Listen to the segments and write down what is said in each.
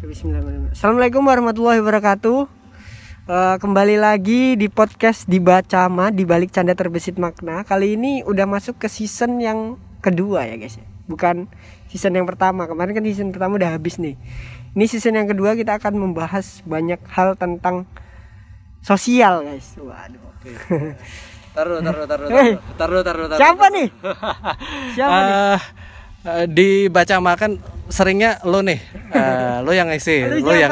Bismillahirrahmanirrahim. Assalamualaikum warahmatullahi wabarakatuh. Eh, kembali lagi di podcast dibaca ma di balik canda terbesit makna. Kali ini udah masuk ke season yang kedua ya guys ya. Bukan season yang pertama. Kemarin kan season pertama udah habis nih. Ini season yang kedua kita akan membahas banyak hal tentang sosial guys. Waduh. Taruh, taruh, taruh, Hei. taruh, taruh, taruh. Siapa nih? Siapa nih? Eh, di baca makan seringnya lo nih, Eh, lo yang isi, lo yang,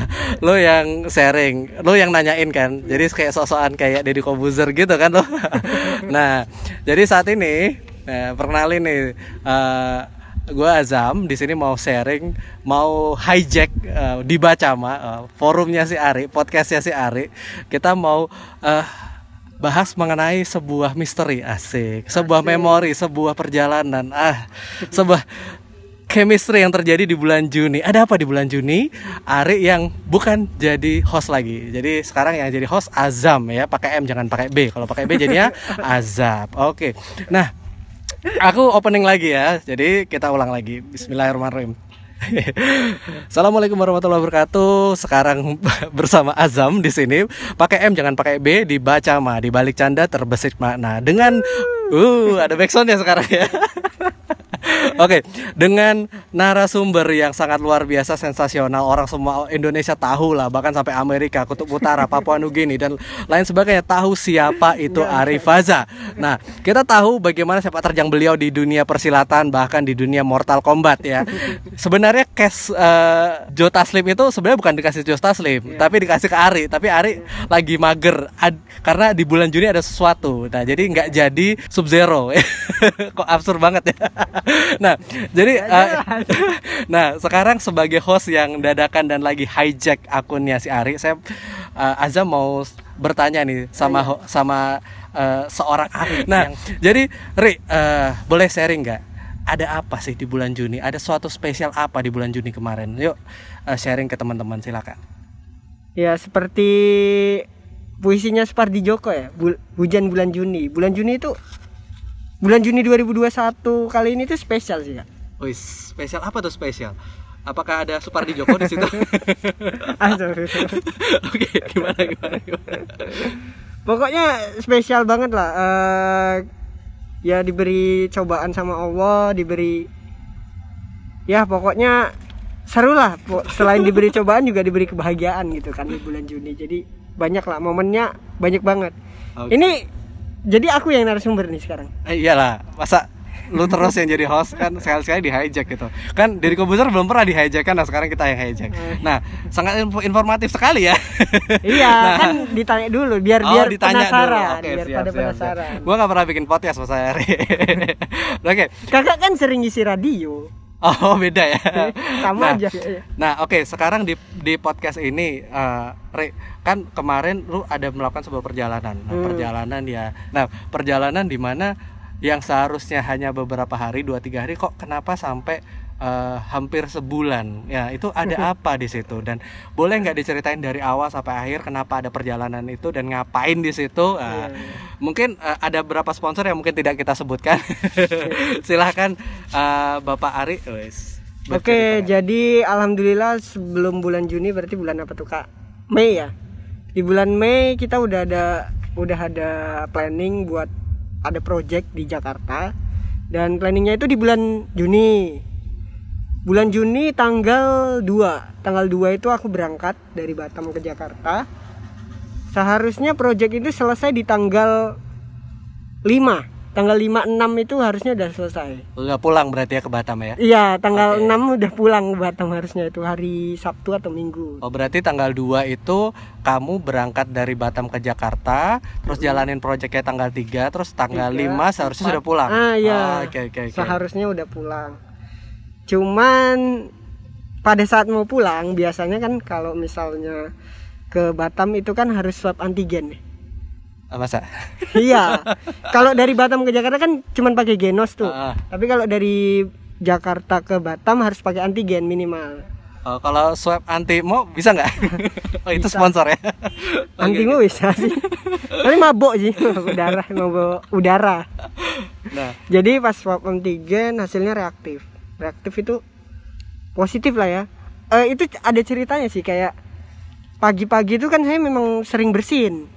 lo yang sharing, lo yang nanyain kan. Jadi kayak sosokan kayak Deddy Kobuzer gitu kan lo. nah, jadi saat ini, eh, perkenalin nih. eh, gue Azam di sini mau sharing, mau hijack eh, di Bacama, eh, forumnya si Ari, podcastnya si Ari. Kita mau eh, bahas mengenai sebuah misteri asik, sebuah memori, sebuah perjalanan, ah, sebuah chemistry yang terjadi di bulan Juni. Ada apa di bulan Juni? Ari yang bukan jadi host lagi. Jadi sekarang yang jadi host Azam ya, pakai M jangan pakai B. Kalau pakai B jadinya Azab. Oke. Nah, aku opening lagi ya. Jadi kita ulang lagi. Bismillahirrahmanirrahim. Assalamualaikum warahmatullahi wabarakatuh. Sekarang bersama Azam di sini. Pakai M jangan pakai B. Dibaca mah di balik canda terbesit makna. Dengan uh ada backsoundnya sekarang ya. Oke, dengan narasumber yang sangat luar biasa sensasional, orang semua Indonesia tahu lah, bahkan sampai Amerika, Kutub Utara, Papua Nugini dan lain sebagainya tahu siapa itu Arif Faza. Nah, kita tahu bagaimana sepak terjang beliau di dunia persilatan, bahkan di dunia Mortal Kombat ya. Sebenarnya case eh, Joe Taslim itu sebenarnya bukan dikasih Joe Taslim, tapi dikasih ke Ari. Tapi Ari lagi mager ad- karena di bulan Juni ada sesuatu. Nah, jadi nggak jadi Sub Zero. Kok absurd banget ya. nah, jadi eh, nah sekarang sebagai host yang dadakan dan lagi hijack akunnya si Ari, saya eh, Azam mau bertanya nih sama ho- sama eh, seorang Ari. Nah, jadi Ri eh, boleh sharing nggak? Ada apa sih di bulan Juni? Ada suatu spesial apa di bulan Juni kemarin? Yuk eh, sharing ke teman-teman silakan. Ya seperti puisinya Spardi Joko ya, Bul- hujan bulan Juni. Bulan Juni itu bulan Juni 2021 kali ini tuh spesial sih kak. Wih, spesial apa tuh spesial? Apakah ada Supardi Joko di situ? Oke, gimana gimana gimana? Pokoknya spesial banget lah. Eh, ya diberi cobaan sama Allah, diberi ya pokoknya seru lah. Selain diberi cobaan juga diberi kebahagiaan gitu kan di bulan Juni. Jadi banyak lah momennya banyak banget. Oke. Ini jadi aku yang narasumber nih sekarang. Eh, iyalah, masa lu terus yang jadi host kan sekali-sekali di hijack gitu. Kan dari Kobuzer belum pernah di hijack kan, nah sekarang kita yang hijack. Nah, sangat info- informatif sekali ya. Iya, Nah. kan ditanya dulu biar Oh, biar ditanya penasaran, dulu. Oke, biar siap, pada siap, siap. penasaran. Gua nggak pernah bikin podcast Mas Ari. Oke. Kakak kan sering ngisi radio. Oh, beda ya. Sama Nah, aja. Nah, oke, sekarang di di podcast ini eh, Ri, kan kemarin lu ada melakukan sebuah perjalanan. Nah, Hmm. perjalanan ya. Nah, perjalanan di mana yang seharusnya hanya beberapa hari, dua tiga hari kok kenapa sampai eh, hampir sebulan? Ya, itu ada apa di situ dan boleh nggak diceritain dari awal sampai akhir kenapa ada perjalanan itu dan ngapain di situ? Ah, Iya, iya. Mungkin eh, ada beberapa sponsor yang mungkin tidak kita sebutkan. Silahkan eh, Bapak Ari. Wes, Oke, bercerita. jadi alhamdulillah sebelum bulan Juni berarti bulan apa tuh Kak? Mei ya. Di bulan Mei kita udah ada udah ada planning buat ada project di Jakarta dan planningnya itu di bulan Juni. Bulan Juni tanggal 2. Tanggal 2 itu aku berangkat dari Batam ke Jakarta. Seharusnya project itu selesai di tanggal 5. Tanggal 5 6 itu harusnya udah selesai. Udah pulang berarti ya ke Batam ya? Iya, tanggal Oke. 6 udah pulang ke Batam harusnya itu hari Sabtu atau Minggu. Oh berarti tanggal 2 itu kamu berangkat dari Batam ke Jakarta, terus jalanin proyeknya tanggal 3, terus tanggal Tiga, 5 seharusnya sudah pulang. Ah iya. Oh, Oke oke oke. Seharusnya udah pulang. Cuman pada saat mau pulang biasanya kan kalau misalnya ke Batam itu kan harus swab antigen. Masa? iya. Kalau dari Batam ke Jakarta kan cuman pakai genos tuh. Ah. Tapi kalau dari Jakarta ke Batam harus pakai antigen minimal. Oh, kalau swab anti mau bisa nggak? oh itu sponsor ya? Antimu oke. bisa sih. Tapi mabok sih, udara, mabok udara. Nah, Jadi pas swab antigen hasilnya reaktif. Reaktif itu positif lah ya. eh, itu ada ceritanya sih kayak pagi-pagi itu kan saya memang sering bersin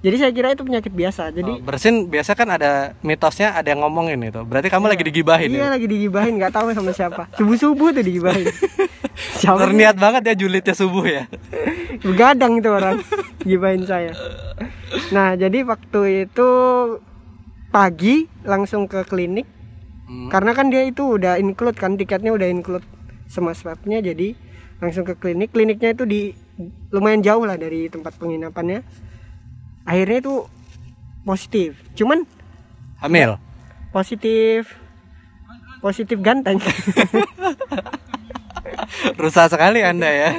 jadi saya kira itu penyakit biasa jadi Oh, bersin biasa kan ada mitosnya ada yang ngomongin itu. Berarti kamu lagi digibahin iya ya. lagi digibahin nggak tahu sama siapa subuh subuh tuh digibahin siapa Terniat banget ya julidnya subuh ya. begadang itu orang gibahin saya nah jadi waktu itu pagi langsung ke klinik Hmm. karena kan dia itu udah include kan tiketnya udah include semua swabnya jadi langsung ke klinik kliniknya itu di lumayan jauh lah dari tempat penginapannya akhirnya itu positif cuman Hamil. positif positif ganteng Rusak sekali Anda ya.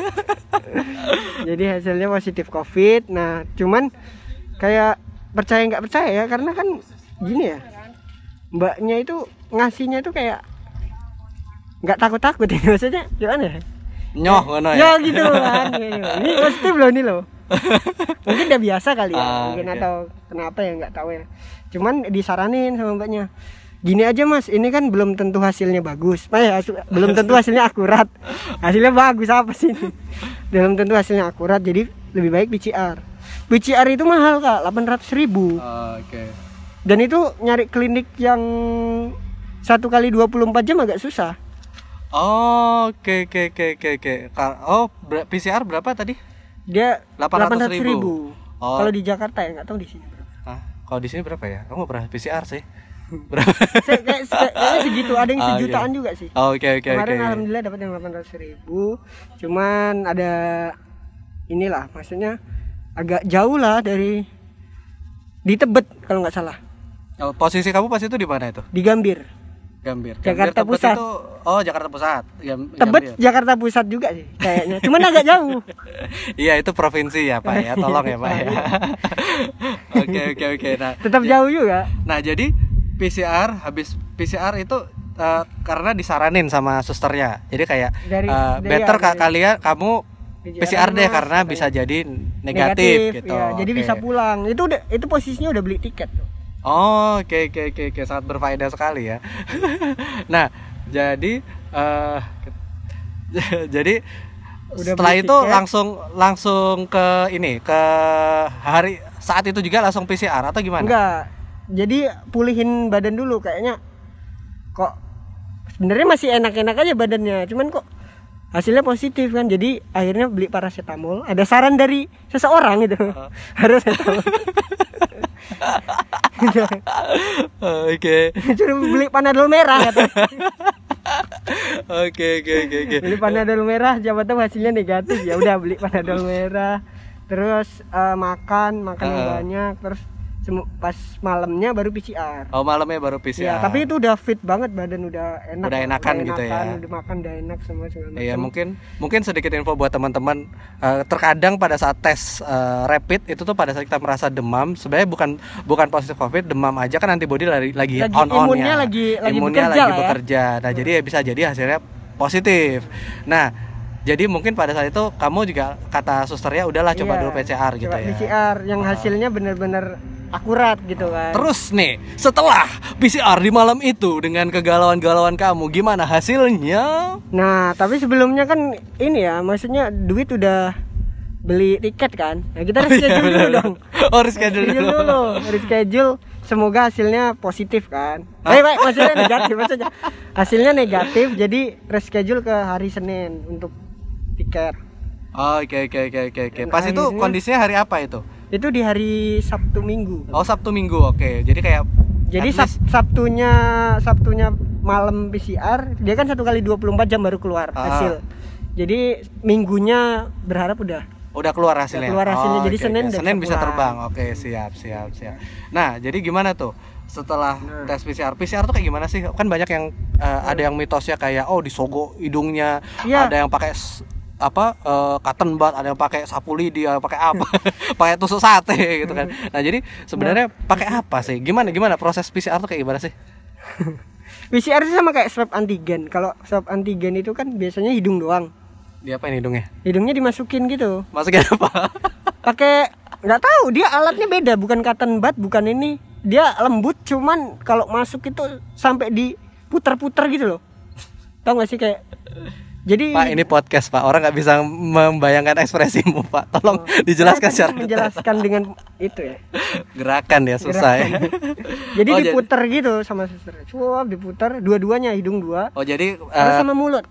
jadi hasilnya positif covid nah cuman kayak percaya nggak percaya ya karena kan gini ya mbaknya itu ngasihnya itu kayak nggak takut takut ya. Maksudnya gimana ya? Nyoh ngono ya? Ya. gitu kan ini positif loh ini loh. Mungkin udah biasa kali ya Ah, mungkin oke. atau kenapa ya nggak tahu ya. Cuman disaranin sama mbaknya gini aja mas ini kan belum tentu hasilnya bagus. Nah, ya, hasil- belum tentu hasilnya akurat. Hasilnya bagus apa sih ini? Belum tentu hasilnya akurat jadi lebih baik PCR PCR itu mahal kak 800 ribu. Oh, Oke. Dan itu nyari klinik yang satu kali 24 jam agak susah Oh, Oke oke oke oke oke. Oh, PCR berapa tadi? dia 800 800 ribu, Oh. kalau di Jakarta ya nggak tahu di sini berapa Hah? Kalau di sini berapa ya? Kamu pernah PCR sih? Berapa? Saya- kayak, kayak- kayaknya segitu ada yang Ah, sejutaan oke. juga sih Oh, Oke oke oke. kemarin alhamdulillah dapat yang 800 ribu cuman ada inilah maksudnya agak jauh lah dari di Tebet kalau nggak salah Oh, posisi kamu pas itu di mana itu? di Gambir Gambir. Jakarta Gambir, Pusat. Itu, oh, Jakarta Pusat. Gam- Tebet Gambir. Jakarta Pusat juga sih kayaknya cuman agak jauh Iya, itu provinsi ya, Pak ya. Tolong ya, Pak ya. Oke oke oke. Nah, tetap jauh juga Nah jadi PCR habis PCR itu eh, karena disaranin sama susternya. Jadi kayak Dari- eh, dari- better ya, ka- dari- kalian kamu PCR deh karena bisa jadi negatif, gitu. ya, jadi Oke. bisa pulang itu udah itu posisinya udah beli tiket tuh. Oh, oke oke oke oke. Sangat berfaedah sekali ya. nah, jadi eh jadi Udah setelah itu tiket. langsung langsung ke ini ke hari saat itu juga langsung PCR atau gimana? enggak. Jadi pulihin badan dulu kayaknya. Kok sebenarnya masih enak-enak aja badannya cuman kok hasilnya positif kan. Jadi akhirnya beli paracetamol. Ada saran dari seseorang gitu harus Oke. Suruh beli panadol merah kata. Oke oke oke oke. beli panadol merah siapa tahu hasilnya negatif ya udah beli panadol merah terus eh, makan makan yang Ah. banyak terus pas malamnya baru PCR Oh malamnya baru PCR. Ya, tapi itu udah fit banget badan udah enak. Udah enakan gitu ya. enakan, Udah makan udah enak semua segala macam. Iya mungkin mungkin sedikit info buat teman-teman Eh, terkadang pada saat tes eh, rapid itu tuh pada saat kita merasa demam sebenarnya bukan bukan positif covid demam aja kan antibody lagi lagi, Lagi on onnya imunnya lagi- lagi imunnya bekerja lagi ya. bekerja nah jadi ya bisa jadi hasilnya positif nah jadi mungkin pada saat itu kamu juga kata susternya udahlah coba Iya, dulu PCR gitu coba ya PCR yang hasilnya bener-bener akurat gitu kan. Terus nih, setelah PCR di malam itu dengan kegalauan-galauan kamu, gimana hasilnya? Nah, tapi sebelumnya kan ini ya, maksudnya duit udah beli tiket kan. Nah, kita reschedule dulu bener. dong. Oh, reschedule dulu. dulu. Reschedule semoga hasilnya positif kan. Eh, baik, maksudnya negatif maksudnya. Hasilnya negatif jadi reschedule ke hari Senin untuk tiket. Oh, Oke oke oke oke oke. Pas itu kondisinya hari apa itu? Itu di hari Sabtu Minggu. Oh Sabtu Minggu, oke. Jadi kayak Jadi Sab- Sabtunya Sabtunya malam PCR, dia kan satu kali 24 jam baru keluar Ah. hasil. Jadi minggunya berharap udah. udah keluar hasilnya. keluar hasilnya, jadi oke, Senin udah Senin bisa pulang. terbang. Oke, siap siap siap. Nah, jadi gimana tuh? Setelah Nah. tes PCR, PCR tuh kayak gimana sih? Kan banyak yang eh, ada yang mitosnya kayak oh disogok hidungnya, Iya. ada yang pakai apa eh, cotton bud, ada yang pakai sapu lidi, ada yang pakai apa? pakai tusuk sate gitu kan. Nah, jadi sebenarnya pakai apa sih? Gimana gimana proses PCR tuh kayak gimana sih? PCR itu sama kayak swab antigen. Kalau swab antigen itu kan biasanya hidung doang. Di apa ini hidungnya? Hidungnya dimasukin gitu. Masukin apa? Pakai nggak tahu dia alatnya beda, bukan cotton bud, bukan ini. Dia lembut cuman kalau masuk itu sampai diputar-putar gitu loh. Tahu nggak sih kayak Jadi Pak ini podcast Pak. Orang nggak bisa membayangkan ekspresimu Pak. Tolong dijelaskan saya secara kan menjelaskan dengan itu ya. gerakan ya susah ya. Jadi Oh, jadi- diputer gitu sama suster. Cuap diputar dua-duanya hidung dua, oh jadi eh, sama mulut.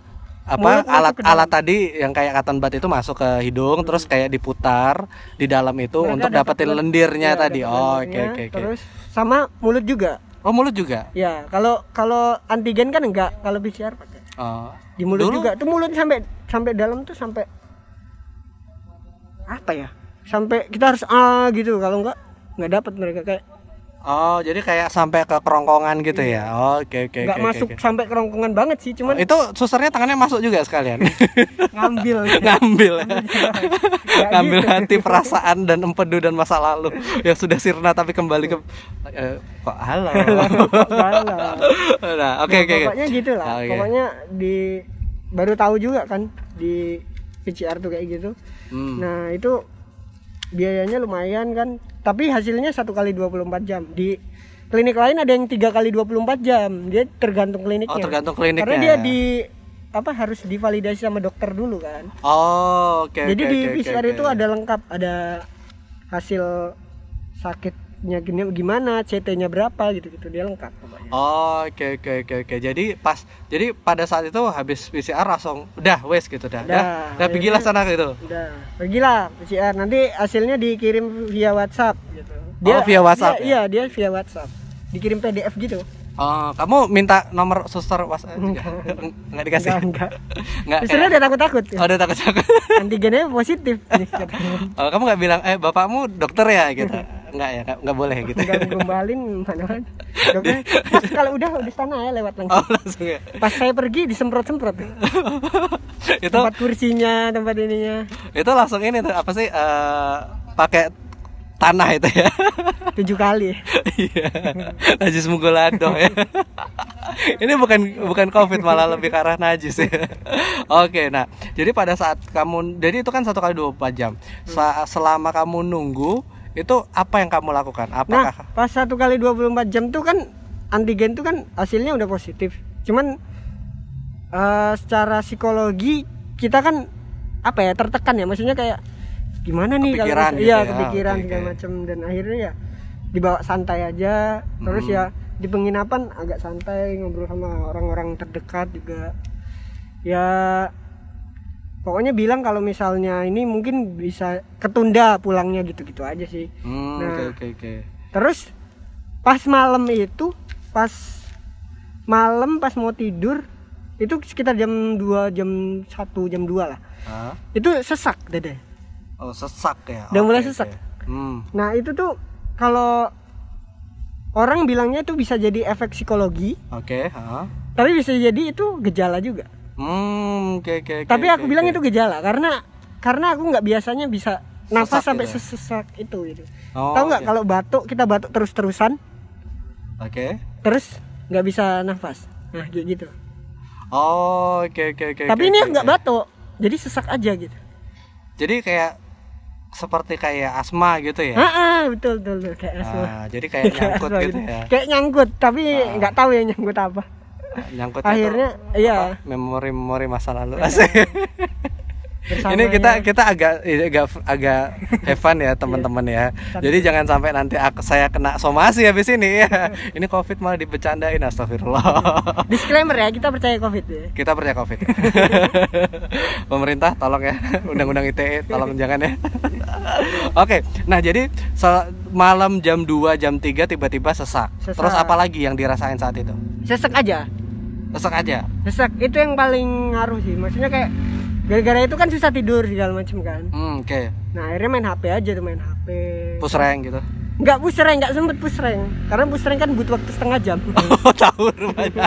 apa Mulut alat alat tadi yang kayak cotton bud itu masuk ke hidung terus kayak diputar di dalam itu Mereka untuk dapetin len- lendirnya Iya, tadi. oh oke oke oke. Terus sama mulut juga. oh mulut juga? Ya, kalau kalau antigen kan enggak, kalau PCR pakai. oh Di mulut Dulu- juga. Tuh mulut sampai sampai dalam tuh sampai apa ya? Sampai kita harus ah gitu, kalau enggak nggak dapat mereka kayak oh jadi kayak sampai ke kerongkongan gitu ya Oh, oke oke oke, masuk oke. sampai kerongkongan banget sih, cuman itu susternya tangannya masuk juga sekalian ngambil. ngambil ya. Nggak ngambil gitu. hati perasaan dan empedu dan masa lalu yang sudah sirna tapi kembali ke eh, kok halo nah oke Nah, oke oke. Pokoknya gitu lah. Oke. Pokoknya di baru tahu juga kan di PCR tuh kayak gitu. Hmm. Nah, itu biayanya lumayan kan. Tapi hasilnya satu kali 24 jam. Di klinik lain ada yang tiga kali 24 jam. Dia tergantung kliniknya. Oh, tergantung kliniknya. Karena dia di apa harus divalidasi sama dokter dulu kan. oh oke Jadi oke, di oke, PCR oke. itu ada lengkap, ada hasil sakitnya gini gimana, CT-nya berapa gitu-gitu. Dia lengkap pokoknya. Oh, oke oke oke oke. Jadi pas jadi pada saat itu habis PCR langsung udah wes gitu dah. Dah, Dah, dah pergilah sana gitu. Udah, pergilah PCR. Nanti hasilnya dikirim via WhatsApp gitu. Oh, via WhatsApp dia- ya? Iya, dia via WhatsApp. Dikirim PDF gitu. Oh, kamu minta nomor suster WhatsApp juga? Enggak dikasih. Enggak, enggak. Enggak. Susternya udah takut-takut. Oh, udah takut takut. Antigennya positif. Oh, kamu nggak bilang eh bapakmu dokter ya gitu. Enggak ya, nggak- nggak boleh gitu. Enggak gombalin mana kan. Dokter, "Mas, kalau udah udah sana ya lewat langsung. Oh, langsung ya. Pas saya pergi disemprot-semprot. itu Tempat kursinya, tempat ininya. itu langsung ini tuh apa sih eh pakai tanah itu ya. Tujuh kali. Iya. najis mugolado ya. Ini bukan bukan covid malah lebih ke arah najis ya. Oke, nah jadi pada saat kamu jadi itu kan satu kali 24 jam. Sa- selama kamu nunggu itu apa yang kamu lakukan? Nah, Apakah pas satu kali 24 jam tuh kan antigen tuh kan hasilnya udah positif. Cuman eh, secara psikologi kita kan apa ya tertekan ya, maksudnya kayak gimana nih kalau Kepikiran misal- gitu iya ya, kepikiran oke, segala oke. macam dan akhirnya ya dibawa santai aja. Terus Hmm. ya di penginapan agak santai ngobrol sama orang-orang terdekat juga. Ya pokoknya bilang kalau misalnya ini mungkin bisa ketunda pulangnya gitu-gitu aja sih. Hmm, Nah. oke oke oke. Terus pas malam itu, pas malam pas mau tidur itu sekitar jam 2 jam 1 jam 2 lah. Hah? Itu sesak dede. Oh, sesak ya. Udah mulai Oke, sesak. oke. Hmm. Nah, itu tuh kalau orang bilangnya itu bisa jadi efek psikologi, Oke, heeh. tapi bisa jadi itu gejala juga. Hmm, oke oke oke, tapi aku oke, bilang oke. itu gejala karena karena aku nggak biasanya bisa nafas Sesak sampai gitu sesak itu gitu. Oh, Tahu nggak oke. kalau batuk kita batuk terus-terusan Oke. terus nggak bisa nafas. Nah, kayak gitu. Oh, oke oke oke. Tapi oke, ini oke, nggak oke. batuk, jadi sesak aja gitu. Jadi kayak seperti kayak asma gitu ya. Ah, ah, betul betul, betul. kayak asma. Ah, jadi kayak Kayak nyangkut asma gitu ya. Kayak nyangkut, tapi nggak tahu ya nyangkut apa. Nyangkutnya Akhirnya, iya. memori-memori masa lalu. Bersama ini kita ya. kita agak agak agak have fun ya teman-teman ya. Jadi jangan sampai nanti aku, saya kena somasi habis ini ya. Ini covid malah dibecandain astagfirullah. Disclaimer ya, kita percaya covid ya. Kita percaya covid. Pemerintah tolong ya, undang-undang ITE tolong jangan ya. Oke, nah jadi malam jam 2 jam 3 tiba-tiba sesak. Sesak. Terus apa lagi yang dirasain saat itu? Sesak aja, Sesak aja. sesak itu yang paling ngaruh sih. Maksudnya kayak gara-gara itu kan susah tidur segala macam kan. Hmm, oke. Nah akhirnya main HP aja tuh main HP. Push rank gitu. Nggak pusreng, nggak sempet pusreng. Karena pusreng kan butuh waktu setengah jam. Oh, tahu rupanya.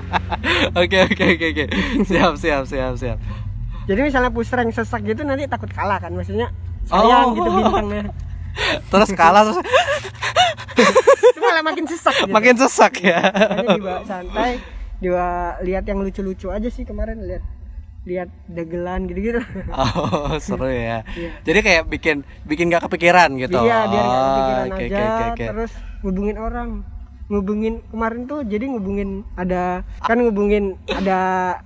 Oke, oke, oke, oke. Siap, siap, siap, siap. Jadi misalnya pusreng sesak gitu nanti takut kalah kan. Maksudnya sayang Oh. gitu bintangnya. Terus kalah terus Itu malah makin sesak gitu. makin sesak ya. Makanya dibawa santai, dibawa lihat yang lucu-lucu aja sih kemarin lihat lihat dagelan gitu-gitu. Oh, seru ya. Iya. Jadi kayak bikin bikin gak kepikiran gitu. Iya, biar Oh, kepikiran oke, aja, oke, oke. terus hubungin orang. ngubungin kemarin tuh jadi ngubungin ada kan ngubungin ada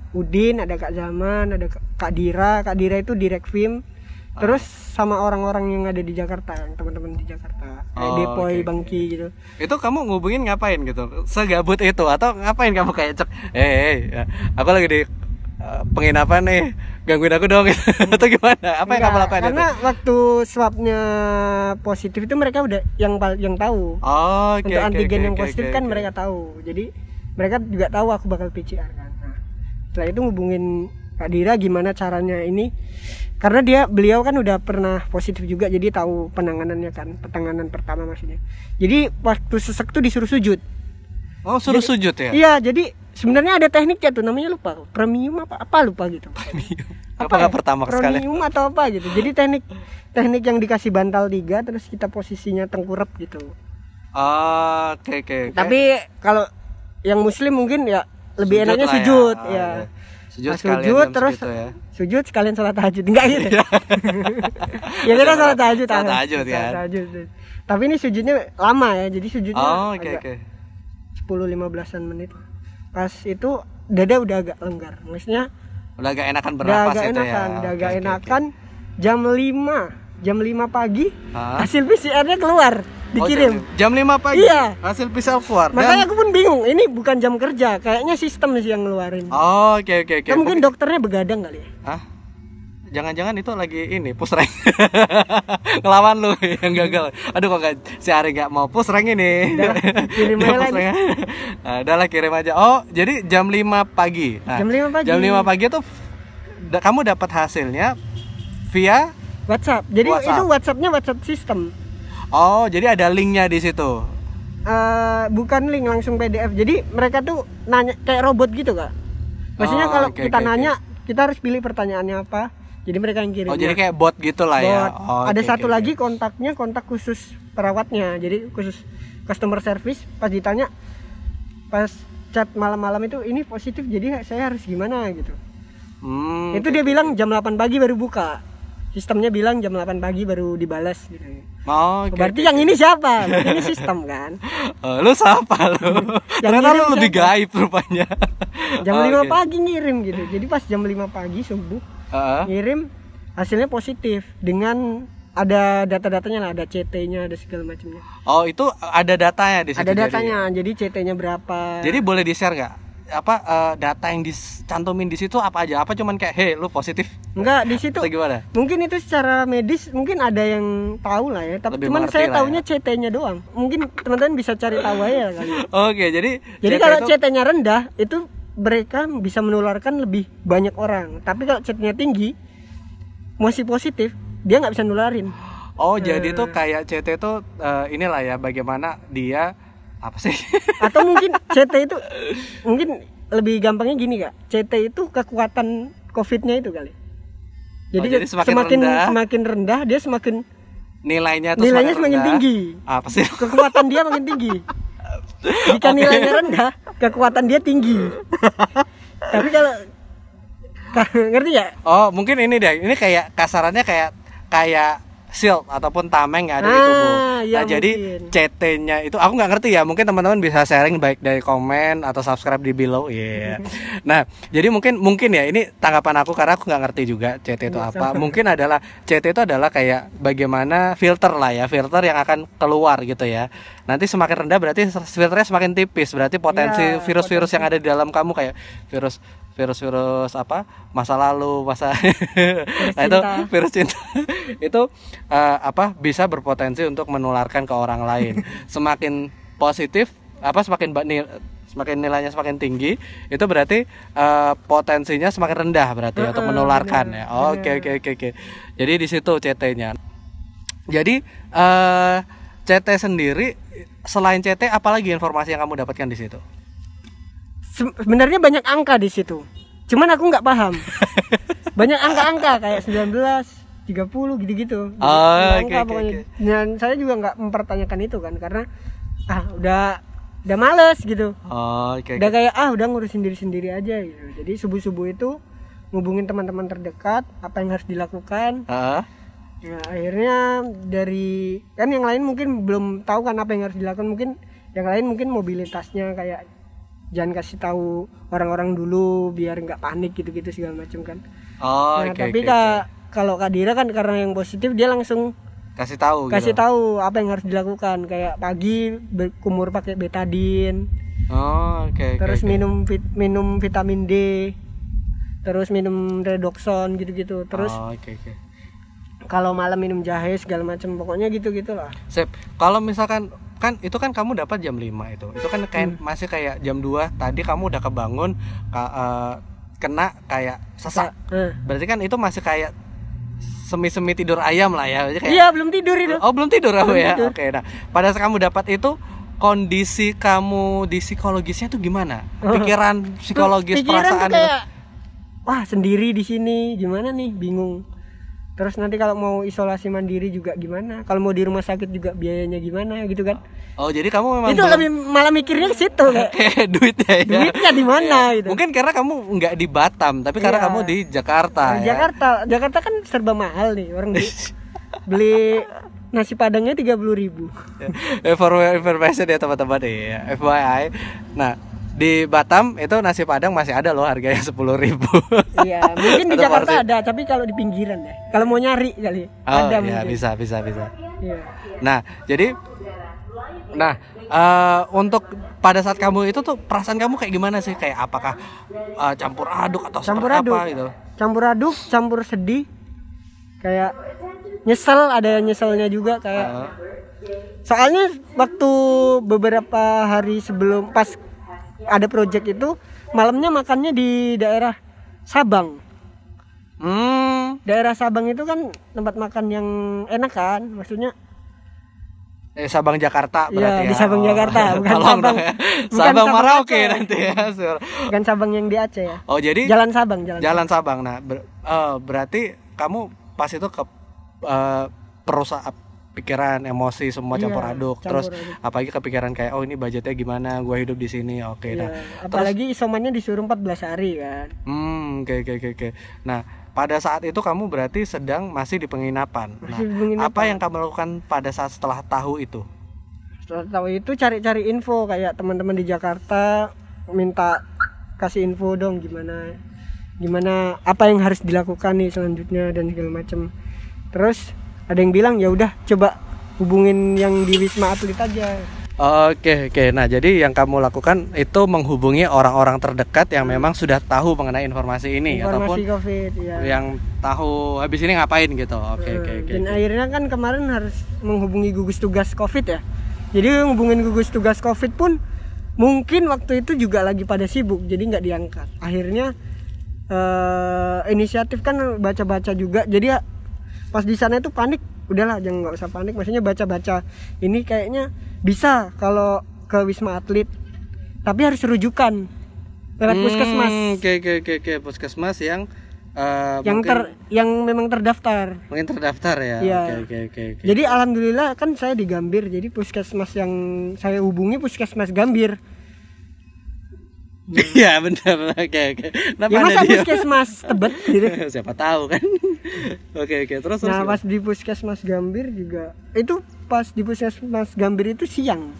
Udin ada Kak Zaman ada Kak Dira Kak Dira itu direct film terus sama orang-orang yang ada di Jakarta teman-teman di Jakarta kayak Oh, Depoy oke. Bangki gitu Itu kamu ngubungin ngapain gitu? Segabut itu atau ngapain kamu kayak cek, eh, hey, aku lagi di uh, penginapan nih, gangguin aku dong atau gimana? Apa yang kamu lakukan karena itu? waktu swabnya positif itu mereka udah yang yang tahu Oh, oke untuk oke, antigen oke, yang positif oke, kan oke. mereka tahu jadi mereka juga tahu aku bakal PCR kan nah, setelah itu ngubungin Kak Dira gimana caranya ini karena dia beliau kan udah pernah positif juga jadi tahu penanganannya kan penanganan pertama maksudnya jadi waktu sesek tuh disuruh sujud Oh, suruh sujud ya? iya jadi sebenarnya ada tekniknya tuh namanya lupa premium apa apa lupa gitu Apa nggak pertama sekali? premium atau apa gitu jadi teknik teknik yang dikasih bantal tiga terus kita posisinya tengkurap gitu Oh, oke oke. oke. tapi kalau yang muslim mungkin ya lebih Sujud enaknya ya. sujud Oh, ya, iya. Sujud Nah, sujud terus ya. sujud sekalian sholat tahajud enggak gitu ya kita sholat tahajud Sholat ah. tahajud, ya. Tahajud. tapi ini sujudnya lama ya jadi sujudnya Oh, oke agak oke. 10 15an menit pas itu dada udah agak lenggar maksudnya Udah agak enakan udah bernapas agak itu ya. enakan udah Oke, agak oke. enakan jam 5 jam 5 pagi Hah? hasil PCR-nya keluar Oh, dikirim jam, jam 5 pagi. Iya. Hasil PCR keluar. Dan- makanya aku pun bingung ini bukan jam kerja kayaknya sistem sih yang ngeluarin Oh, oke oke oke. Kan mungkin dokternya begadang kali ya Hah? Jangan-jangan itu lagi ini push rank ngelawan lu yang gagal. Aduh kok gak, si Ari gak mau push rank ini. Udah, kirim aja lagi. Nah, udah lah kirim aja. Oh, jadi jam 5 pagi. Nah, Jam 5 pagi. Jam 5 pagi tuh da- kamu dapat hasilnya via WhatsApp. Jadi WhatsApp. itu WhatsAppnya WhatsApp sistem Oh, jadi ada linknya di situ. Eh, bukan link langsung PDF jadi mereka tuh nanya kayak robot gitu kak. Maksudnya Oh, kalau oke, kita oke, nanya kita harus pilih pertanyaannya apa. Jadi mereka yang kirim Oh, jadi kayak bot gitu lah ya. Oh, ada oke, satu oke, lagi kontaknya kontak khusus perawatnya. Jadi khusus customer service. Pas ditanya pas chat malam-malam itu ini positif jadi saya harus gimana? gitu. Hmm, itu dia bilang jam 8 pagi baru buka sistemnya bilang jam 8 pagi baru dibalas gitu Oh, oke. berarti yang ini siapa Berarti ini sistem kan Oh, lu siapa lu? Yang Ternyata lu lebih siapa? gaib rupanya. jam Oh, 5 oke. pagi ngirim gitu jadi pas jam 5 pagi subuh Heeh. ngirim hasilnya positif dengan ada data-datanya lah ada CT-nya ada segala macamnya Oh, itu ada datanya di situ. ada jadi. datanya jadi CT-nya berapa Jadi boleh di-share nggak? Apa eh, data yang dicantumin di situ apa aja? Apa cuman kayak, "Hey, lu positif?" enggak di situ gimana? mungkin itu secara medis mungkin ada yang tahu lah ya tapi Lebih cuman saya lah ya. tahunya CT-nya doang mungkin teman-teman bisa cari tahu aja kali Oke, jadi jadi CT kalau itu- CT-nya rendah itu mereka bisa menularkan lebih banyak orang tapi kalau CT-nya tinggi masih positif dia nggak bisa nularin Oh, jadi Eh. tuh kayak CT itu eh, inilah ya bagaimana dia apa sih? atau mungkin CT itu mungkin lebih gampangnya gini kak CT itu kekuatan COVID-nya itu kali jadi, Oh, jadi semakin semakin rendah. semakin rendah dia semakin Nilainya tuh nilainya semakin rendah. tinggi Apa sih? kekuatan dia makin tinggi jika nilainya rendah kekuatan dia tinggi tapi kalau ngerti ya Oh, mungkin ini deh. Ini kayak kasarannya kayak kayak shield ataupun tameng yang ada di Ah, tubuh. iya nah, jadi mungkin. CT-nya itu aku nggak ngerti ya. Mungkin teman-teman bisa sharing baik dari komen atau subscribe di below. Iya. nah, jadi mungkin mungkin ya ini tanggapan aku karena aku nggak ngerti juga CT itu apa. Mungkin adalah CT itu adalah kayak bagaimana filter lah ya, filter yang akan keluar gitu ya. Nanti semakin rendah berarti filternya semakin tipis. Berarti potensi Iya, virus-virus yang ada di dalam kamu kayak virus virus-virus apa masa lalu masa nah itu virus cinta. Itu eh, apa bisa berpotensi untuk menularkan ke orang lain. Semakin positif apa semakin nil- semakin nilainya semakin tinggi itu berarti eh, potensinya semakin rendah berarti untuk Heeh, menularkan benar, ya. Oke oke oke oke. Jadi di situ CT-nya jadi eh CT sendiri selain CT apalagi informasi yang kamu dapatkan di situ sebenarnya banyak angka di situ cuman aku nggak paham banyak angka-angka kayak 19 30 gitu-gitu Oh, angka oke, pokoknya. oke. dan saya juga nggak mempertanyakan itu kan karena ah udah udah males gitu oh, oke oke. udah kayak ah udah ngurusin diri sendiri aja gitu jadi subuh subuh itu ngubungin teman-teman terdekat apa yang harus dilakukan Heeh. Ya, akhirnya dari kan yang lain mungkin belum tahu kan apa yang harus dilakukan mungkin yang lain mungkin mobilitasnya kayak jangan kasih tahu orang-orang dulu biar nggak panik gitu-gitu segala macam kan Oh, nah, oke tapi oke, Kak, kalau Kak Dira kan karena yang positif dia langsung kasih tahu kasih gitu. tahu apa yang harus dilakukan kayak pagi berkumur pakai betadin Oh, oke oke. terus oke. minum vit- minum vitamin D terus minum redoxon gitu-gitu terus Oh, oke oke. kalau malam minum jahe segala macam pokoknya gitu gitulah Sip. Kalau misalkan kan itu kan kamu dapat jam 5 itu. Itu kan kayak masih kayak jam 2 tadi kamu udah kebangun ka- eh, kena kayak sesak. Eh. Berarti kan itu masih kayak semi-semi tidur ayam lah ya. Kayak iya belum tidur itu Oh, belum tidur aku ya. tidur. Oke, nah. Pada saat kamu dapat itu kondisi kamu di psikologisnya tuh gimana? Pikiran psikologis pikiran tuh perasaan kayak wah sendiri di sini gimana nih bingung terus nanti kalau mau isolasi mandiri juga gimana kalau mau di rumah sakit juga biayanya gimana gitu kan Oh, jadi kamu memang itu belum- lebih malah mikirnya ke situ kayak duitnya ya. duitnya di mana gitu Mungkin karena kamu nggak di Batam, tapi karena Iya. kamu di Jakarta Di ya. Jakarta Jakarta kan serba mahal nih orang beli, beli nasi padangnya tiga puluh ribu Eh, For information ya teman-teman ya, FYI. Nah, di Batam itu nasi padang masih ada loh harganya sepuluh ribu. iya mungkin di Jakarta porsi. ada tapi kalau di pinggiran deh kalau mau nyari kali Oh, ada iya, mungkin bisa bisa bisa. Iya. Nah, jadi nah eh, untuk pada saat kamu itu tuh perasaan kamu kayak gimana sih? Kayak apakah eh, campur aduk atau campur aduk apa gitu? campur aduk campur sedih kayak nyesel ada nyeselnya juga kayak Eh, soalnya waktu beberapa hari sebelum pas ada project itu malamnya makannya di daerah Sabang hmm, daerah Sabang itu kan tempat makan yang enak kan maksudnya eh, Sabang Jakarta Iya, berarti di ya. Sabang Oh, Jakarta, bukan tolong Sabang- ya. bukan Sabang Sabang Merauke Aceh. nanti ya. Sur. kan Sabang yang di Aceh ya Oh, jadi Jalan Sabang jalan, Jalan Sabang. Nah, ber- eh, berarti kamu pas itu ke eh, perusahaan pikiran, emosi semua Iya, campur aduk. campur Terus aduk. apalagi kepikiran kayak oh ini budgetnya gimana, gua hidup di sini. Oke, Iya, nah. apalagi isomannya disuruh 14 hari kan Hmm, oke oke oke oke. Nah, pada saat itu kamu berarti sedang masih di penginapan. Nah, Masih di penginapan. apa yang kamu lakukan pada saat setelah tahu itu? setelah tahu itu cari-cari info kayak teman-teman di Jakarta minta kasih info dong gimana gimana apa yang harus dilakukan nih selanjutnya dan segala macam terus ada yang bilang ya udah coba hubungin yang di wisma atlet aja Oke oke. Nah jadi yang kamu lakukan itu menghubungi orang-orang terdekat yang memang sudah tahu mengenai informasi ini ataupun informasi covid ya yang tahu habis ini ngapain gitu. Oke oke oke. dan oke. akhirnya kan kemarin harus menghubungi gugus tugas covid ya jadi hubungin gugus tugas covid pun mungkin waktu itu juga lagi pada sibuk jadi nggak diangkat akhirnya eh, inisiatif kan baca-baca juga jadi pas di sana itu panik. Udahlah jangan nggak usah panik. Maksudnya baca-baca. Ini kayaknya bisa kalau ke wisma atlet. Tapi harus rujukan. Lewat Hmm, puskesmas. Oke oke oke oke. Puskesmas yang eh, yang mungkin, ter yang memang terdaftar. Mungkin terdaftar ya. Iya. Oke oke oke oke. Jadi alhamdulillah kan saya di Gambir, jadi puskesmas yang saya hubungi puskesmas Gambir. Iya benar. Oke oke. Kenapa ya masa diam? puskesmas Tebet gitu. Siapa tahu kan. Oke oke terus terus. Nah pas di puskesmas Gambir juga itu pas di puskesmas Gambir itu siang.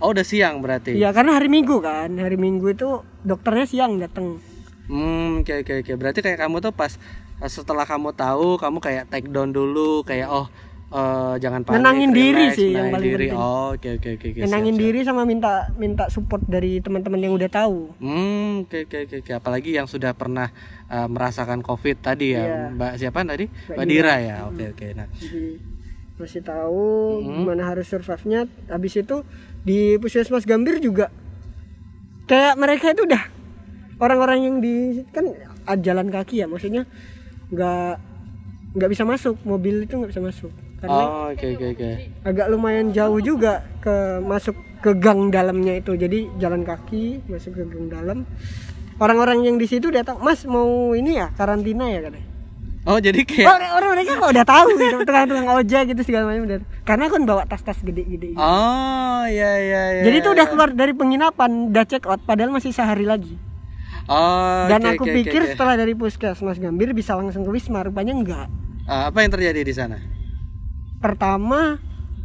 Oh udah siang berarti. Iya karena hari Minggu kan, hari Minggu itu dokternya siang datang. Hmm, oke oke oke. Berarti kayak kamu tuh pas pas setelah kamu tahu, kamu kayak take down dulu, kayak oh eh, jangan panik. Nenangin diri relax, sih yang nenangin paling diri. penting. Oh, oke oke oke. oke, Tenangin siap, siap. diri sama minta minta support dari teman-teman yang udah tahu. Hmm, oke oke oke. Apalagi yang sudah pernah eh, merasakan COVID tadi ya, Iya. Mbak siapa tadi? Mbak Mbak Dira ya. Oke oke. Nah, Jadi masih tahu Hmm. gimana harus survive-nya. Habis itu di puskesmas Gambir juga kayak mereka itu udah orang-orang yang di kan jalan kaki ya maksudnya nggak nggak bisa masuk mobil itu nggak bisa masuk karena oh, oke oke oke. agak lumayan jauh juga ke masuk ke gang dalamnya itu jadi jalan kaki masuk ke gang dalam orang-orang yang di situ datang mas mau ini ya karantina ya katanya Oh, jadi kayak orang, orang mereka kok udah tahu gitu tukang-tukang ojek gitu segala macam udah karena kan bawa tas-tas gede-gede gitu. Oh, iya iya iya. jadi itu udah keluar dari penginapan udah check out padahal masih sehari lagi Oh, dan oke, aku oke, pikir oke, oke. setelah dari puskesmas Gambir bisa langsung ke Wisma rupanya enggak Ah, apa yang terjadi di sana? Pertama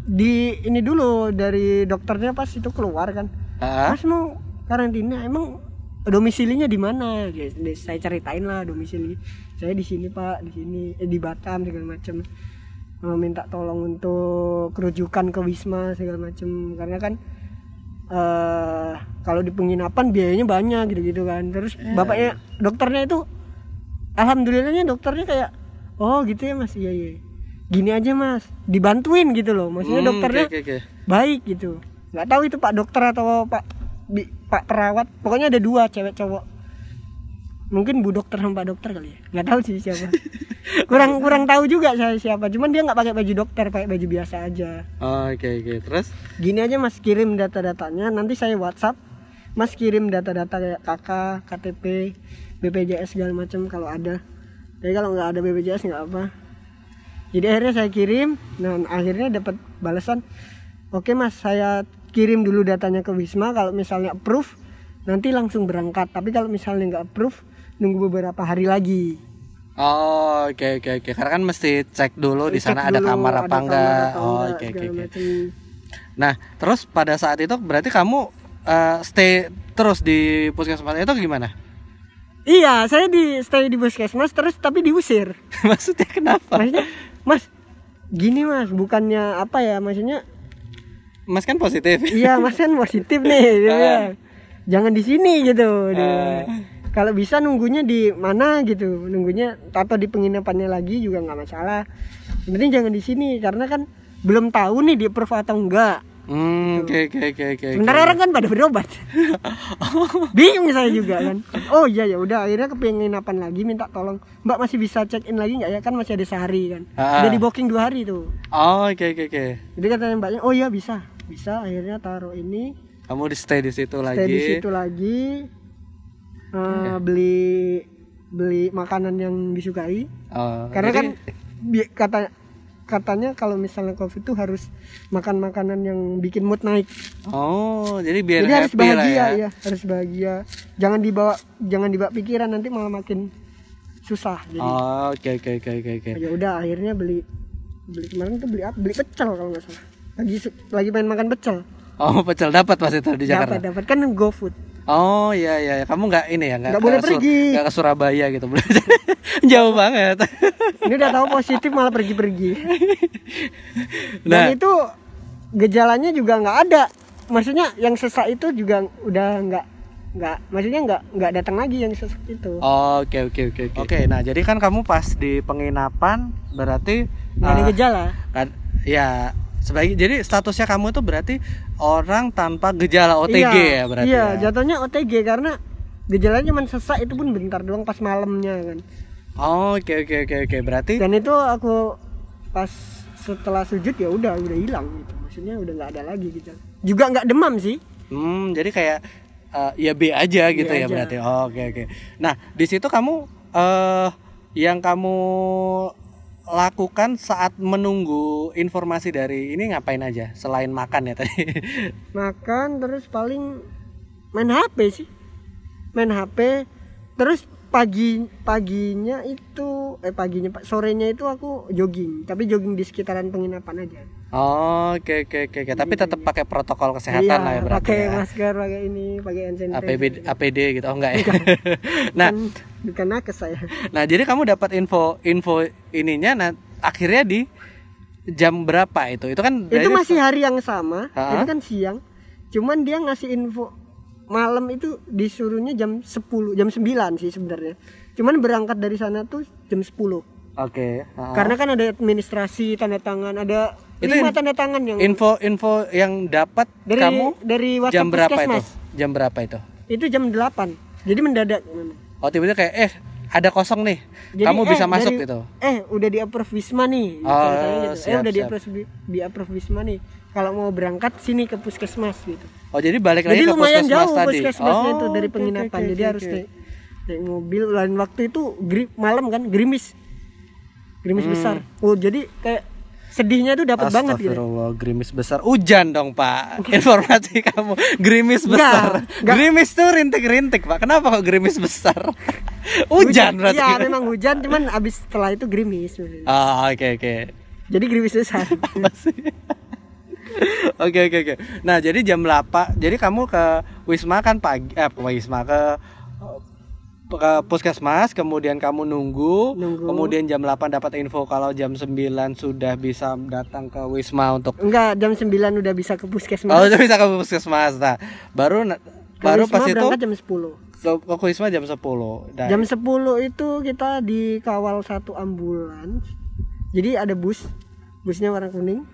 di ini dulu dari dokternya pas itu keluar kan. Mas mau karantina emang domisilinya di mana? Guys, saya ceritain lah domisili. Saya di sini pak di sini eh, di Batam segala macam minta tolong untuk kerujukan ke wisma segala macam karena kan eh kalau di penginapan biayanya banyak gitu-gitu kan. Terus bapaknya dokternya itu alhamdulillahnya dokternya kayak oh gitu ya mas. Iya iya gini aja mas. Dibantuin gitu loh. Maksudnya Hmm, dokternya oke, oke, oke. baik gitu. Nggak tahu itu pak dokter atau pak bi- pak perawat. Pokoknya ada dua cewek cowok. Mungkin bu dokter sama pak dokter kali ya. Nggak tahu sih siapa. Kurang kurang tahu juga saya siapa. Cuman dia nggak pakai baju dokter pakai baju biasa aja. Oh, Oke oke. Terus? Gini aja mas. Kirim data-datanya. Nanti saya WhatsApp. Mas kirim data-data kayak KK KTP BPJS segala macam kalau ada. Tapi kalau nggak ada BPJS nggak apa jadi akhirnya saya kirim dan akhirnya dapat balasan oke mas saya kirim dulu datanya ke Wisma kalau misalnya approve nanti langsung berangkat tapi kalau misalnya nggak approve nunggu beberapa hari lagi Oh oke oke oke karena kan mesti cek dulu di sana ada kamar apa ada enggak. kamar Oh oke oke oke. Nah terus pada saat itu berarti kamu eh, stay terus di puskesmas itu gimana? iya saya di stay di puskesmas terus tapi diusir Maksudnya kenapa? maksudnya mas gini mas bukannya apa ya maksudnya Mas kan positif. iya mas kan positif nih dia bilang. jangan di sini gitu bilang. kalau bisa nunggunya di mana gitu nunggunya atau di penginapannya lagi juga nggak masalah yang penting jangan di sini karena kan belum tahu nih di approve atau enggak oke oke oke oke. sementara orang kan pada berobat bingung saya juga kan oh iya ya udah akhirnya ke penginapan lagi minta tolong mbak masih bisa check in lagi nggak ya kan masih ada sehari kan Ah. udah di booking dua hari tuh Oh oke oke oke. Jadi katanya mbaknya, oh iya bisa, bisa. Akhirnya taruh ini, Kamu di stay di situ lagi. stay di situ lagi, eh, beli beli makanan yang disukai. Oh, Karena jadi- kan bi- kata katanya kalau misalnya covid itu harus makan makanan yang bikin mood naik. Oh jadi biar Jadi harus bahagia ya. ya, harus bahagia. Jangan dibawa jangan dibawa pikiran nanti malah makin susah. Jadi Oh oke oke oke oke ya udah akhirnya beli beli kemarin tuh beli apa? Beli pecel kalau nggak salah. Lagi lagi pengen makan pecel. Oh pecel dapat pas itu di Jakarta. Dapat dapat kan GoFood. Oh iya iya kamu nggak ini ya nggak boleh pergi. nggak ke Surabaya gitu jauh banget. Ini udah tahu positif malah pergi-pergi. Dan Nah itu gejalanya juga nggak ada. Maksudnya yang sesak itu juga udah nggak nggak maksudnya nggak nggak datang lagi yang sesak itu. Oke oke oke oke. Oke, nah jadi kan kamu pas di penginapan berarti Nggak ada eh, gejala. kan- ya sebagai jadi statusnya kamu itu berarti orang tanpa gejala OTG iya, ya berarti. Iya, ya? jatuhnya OTG karena gejalanya cuma sesak itu pun bentar doang pas malamnya kan. Oh, Oke oke oke oke berarti Dan itu aku pas setelah sujud ya udah udah hilang gitu. Maksudnya udah nggak ada lagi gitu. Juga nggak demam sih. hmm jadi kayak eh, ya B aja gitu ya aja. berarti. Oh, Oke oke. Nah di situ kamu eh yang kamu lakukan saat menunggu informasi dari ini ngapain aja selain makan ya tadi? makan terus paling main HP sih main HP terus pagi paginya itu eh paginya pak sorenya itu aku jogging tapi jogging di sekitaran penginapan aja Oh, oke oke oke. Tapi tetap pakai protokol kesehatan lah ya berarti pakai ya. masker pakai ini pakai hand sanitizer APD APD gitu. Oh enggak ya. nah, Bukan- nakes saya nah jadi kamu dapat info info ininya nah akhirnya di jam berapa itu? Itu kan itu dari- masih hari yang sama Ha? itu kan siang cuman dia ngasih info malam itu disuruhnya jam 10 jam 9 sih sebenarnya cuman berangkat dari sana tuh jam 10 Oke. ha. Karena kan ada administrasi, tanda tangan, ada Itu lima tanda tangan yang info-info yang dapat dari kamu dari WhatsApp jam berapa itu? Jam berapa itu? Itu jam 8. Jadi mendadak. Oh, tiba-tiba kayak eh ada kosong nih. Jadi, kamu eh, bisa masuk dari- gitu. Eh, udah di approve Wisma nih. Oh, ceritanya gitu. siap, eh, udah di siap. approve di approve Wisma nih. Kalau mau berangkat sini ke puskesmas gitu. Oh, jadi balik lagi Jadi ke lumayan puskesmas jauh tadi. puskesmasnya itu Oh, dari oke, penginapan. oke, Jadi oke, harus naik naik mobil lain waktu itu gri- malam kan gerimis. Gerimis Hmm. besar. Oh, jadi kayak sedihnya tuh dapat banget gitu. Astagfirullah, gerimis besar. Hujan dong, Pak. Informasi kamu. Gerimis besar. enggak. Gerimis tuh rintik-rintik, Pak. Kenapa kok gerimis besar? Hujan berarti. Iya, memang hujan cuman abis setelah itu gerimis. Oh, oke oke. Jadi gerimis besar. Apa sih? Oke oke oke. Nah, jadi jam 8. Jadi kamu ke Wisma kan pagi eh ke Wisma ke ke puskesmas, kemudian kamu nunggu, Nunggu. kemudian jam 8 dapat info kalau jam 9 sudah bisa datang ke Wisma untuk Enggak, jam 9 udah bisa ke puskesmas. Oh, sudah bisa ke puskesmas. Nah, baru Ke baru Wisma pas itu jam 10. ke, ke Wisma jam 10. Nah, Jam 10 itu kita dikawal satu ambulans. Jadi ada bus, busnya warna kuning.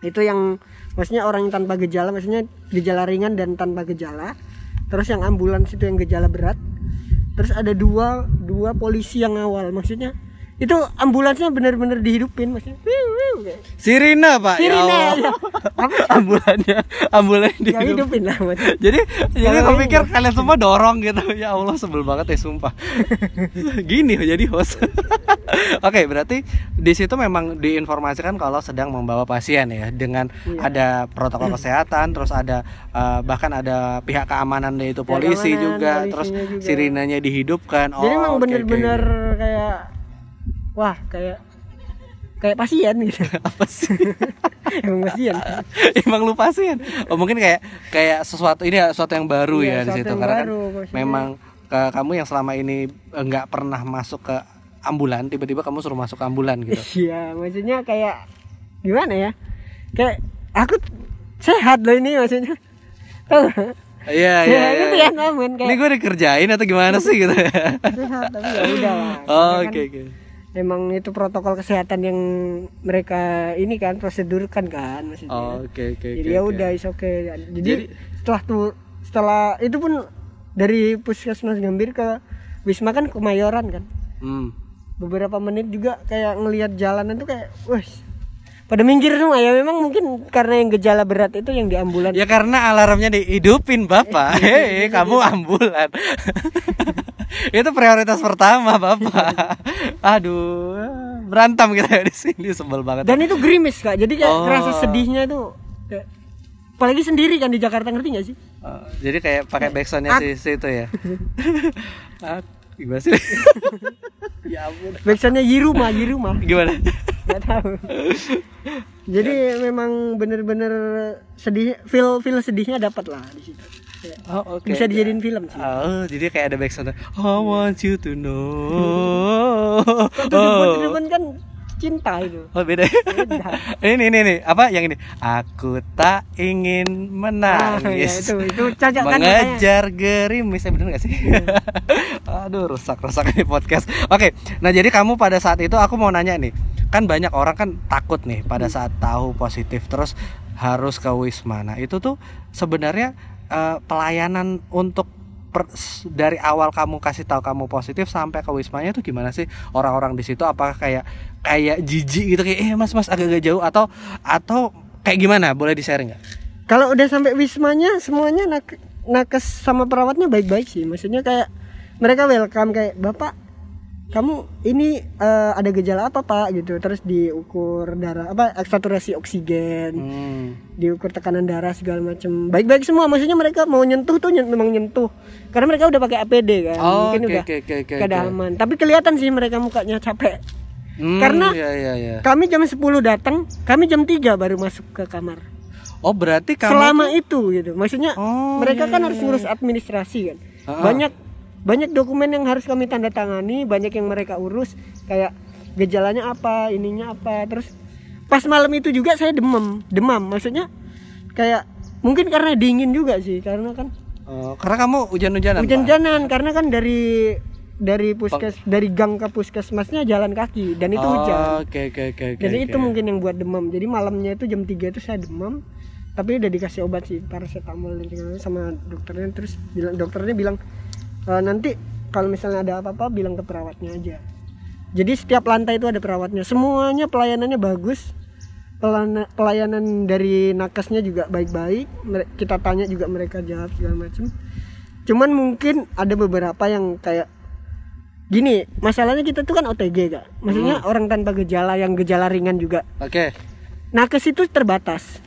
Itu yang maksudnya orang yang tanpa gejala, maksudnya gejala ringan dan tanpa gejala. Terus yang ambulans itu yang gejala berat. Terus ada dua dua polisi yang ngawal, maksudnya itu ambulansnya benar-benar dihidupin maksudnya. Sirina, Pak. Ya Allah. ya. Apa? ambulannya, ambulan Ya hidupin lah. maksudnya. jadi jadi Kalau aku pikir ini- kalian semua dorong gitu ya Allah sebel banget ya sumpah gini jadi host oke berarti di situ memang diinformasikan kalau sedang membawa pasien ya dengan Iya. ada protokol kesehatan terus ada eh, bahkan ada pihak keamanan yaitu polisi keamanan, juga terus juga. sirinanya dihidupkan oh Jadi emang oke, oke, bener-bener oke. kayak wah kayak kayak pasien gitu. apa sih emang pasien. emang lu pasien oh mungkin kayak kayak sesuatu ini ya sesuatu yang baru Iya, ya di situ karena baru, kan memang ke kamu yang selama ini eh, nggak pernah masuk ke ambulan tiba-tiba kamu suruh masuk ke ambulan gitu Iya, maksudnya kayak gimana ya? Kayak aku sehat loh ini maksudnya. Tahu? iya Ya, iya iya ya, ini gue dikerjain atau gimana sih gitu sehat tapi ya udah lah. oh, Karena oke kan oke Emang itu protokol kesehatan yang mereka ini kan prosedurkan kan maksudnya. Oh, oke oke Jadi oke, ya udah is oke. Jadi, Jadi- setelah tuh setelah itu pun dari puskesmas Gambir ke Wisma kan Kemayoran kan. hmm. beberapa menit juga kayak ngelihat jalanan tuh kayak wah pada minggir semua ya memang mungkin karena yang gejala berat itu yang di ambulan ya karena alarmnya dihidupin bapak hei kamu ambulan itu prioritas pertama bapak. Aduh berantem kita di sini sebel banget. Dan itu gerimis kak. Jadi kayak Oh. kerasa sedihnya itu kayak, apalagi sendiri kan di Jakarta ngerti gak sih? Oh, jadi kayak pakai backsoundnya si, si itu ya? Gimana sih? Ya ampun. Backsoundnya Yiruma Yiruma. Gimana? Nggak tahu jadi memang bener-bener sedih feel feel sedihnya dapat lah di situ oh oke bisa dijadiin film sih Oh, jadi kayak ada backsound. I want you to know. Tuh, depan kan cinta itu Oh beda. ini ini ini apa yang ini? Aku tak ingin Ah, ya, menangis. itu itu cocok kan. Mengejar gerimis, eh, bener gak sih? Aduh, rusak rusak ini podcast. Oke, nah jadi kamu pada saat itu aku mau nanya nih, kan banyak orang kan takut nih pada saat tahu positif terus harus ke wisma. Nah itu tuh sebenarnya eh, pelayanan untuk per- dari awal kamu kasih tahu kamu positif sampai ke wismanya tuh gimana sih orang-orang di situ apakah kayak kayak jijik gitu kayak eh mas mas agak-agak jauh atau atau kayak gimana boleh di share nggak? Kalau udah sampai wismanya semuanya nak nakes sama perawatnya baik-baik sih. Maksudnya kayak mereka welcome kayak bapak kamu ini eh, ada gejala apa pak? Gitu. Terus diukur darah apa saturasi oksigen. Hmm. diukur tekanan darah segala macam baik-baik semua maksudnya mereka mau nyentuh tuh nyen- memang nyentuh. Karena mereka udah pakai APD kan? Oh, mungkin oke, udah oke, oke, keadaan oke. aman. Tapi kelihatan sih mereka mukanya capek. Hmm, Karena- ya, ya, ya. kami jam 10 datang kami jam 3 baru masuk ke kamar. Oh berarti kamu selama itu gitu. Maksudnya Oh, mereka iya, kan iya, harus ngurus administrasi kan? Ha-ha. banyak banyak dokumen yang harus kami tanda tangani banyak yang mereka urus kayak gejalanya apa ininya apa terus pas malam itu juga saya demam demam maksudnya kayak mungkin karena dingin juga sih karena kan Oh, karena kamu hujan-hujanan. Hujan-hujanan karena kan dari dari puskes dari gang ke puskesmasnya jalan kaki dan itu Oh, hujan Oke oke oke oke. jadi oke. itu mungkin yang buat demam jadi malamnya itu jam 3 itu saya demam tapi udah dikasih obat sih paracetamol dan sama dokternya terus bilang dokternya bilang "E, nanti kalau misalnya ada apa-apa bilang ke perawatnya aja. Jadi setiap lantai itu ada perawatnya. Semuanya pelayanannya bagus. Pelana- pelayanan dari nakesnya juga baik-baik. Kita tanya juga mereka jawab segala macam cuman mungkin ada beberapa yang kayak gini masalahnya kita tuh kan OTG gak maksudnya orang tanpa gejala yang gejala ringan juga. Oke. nakes itu terbatas.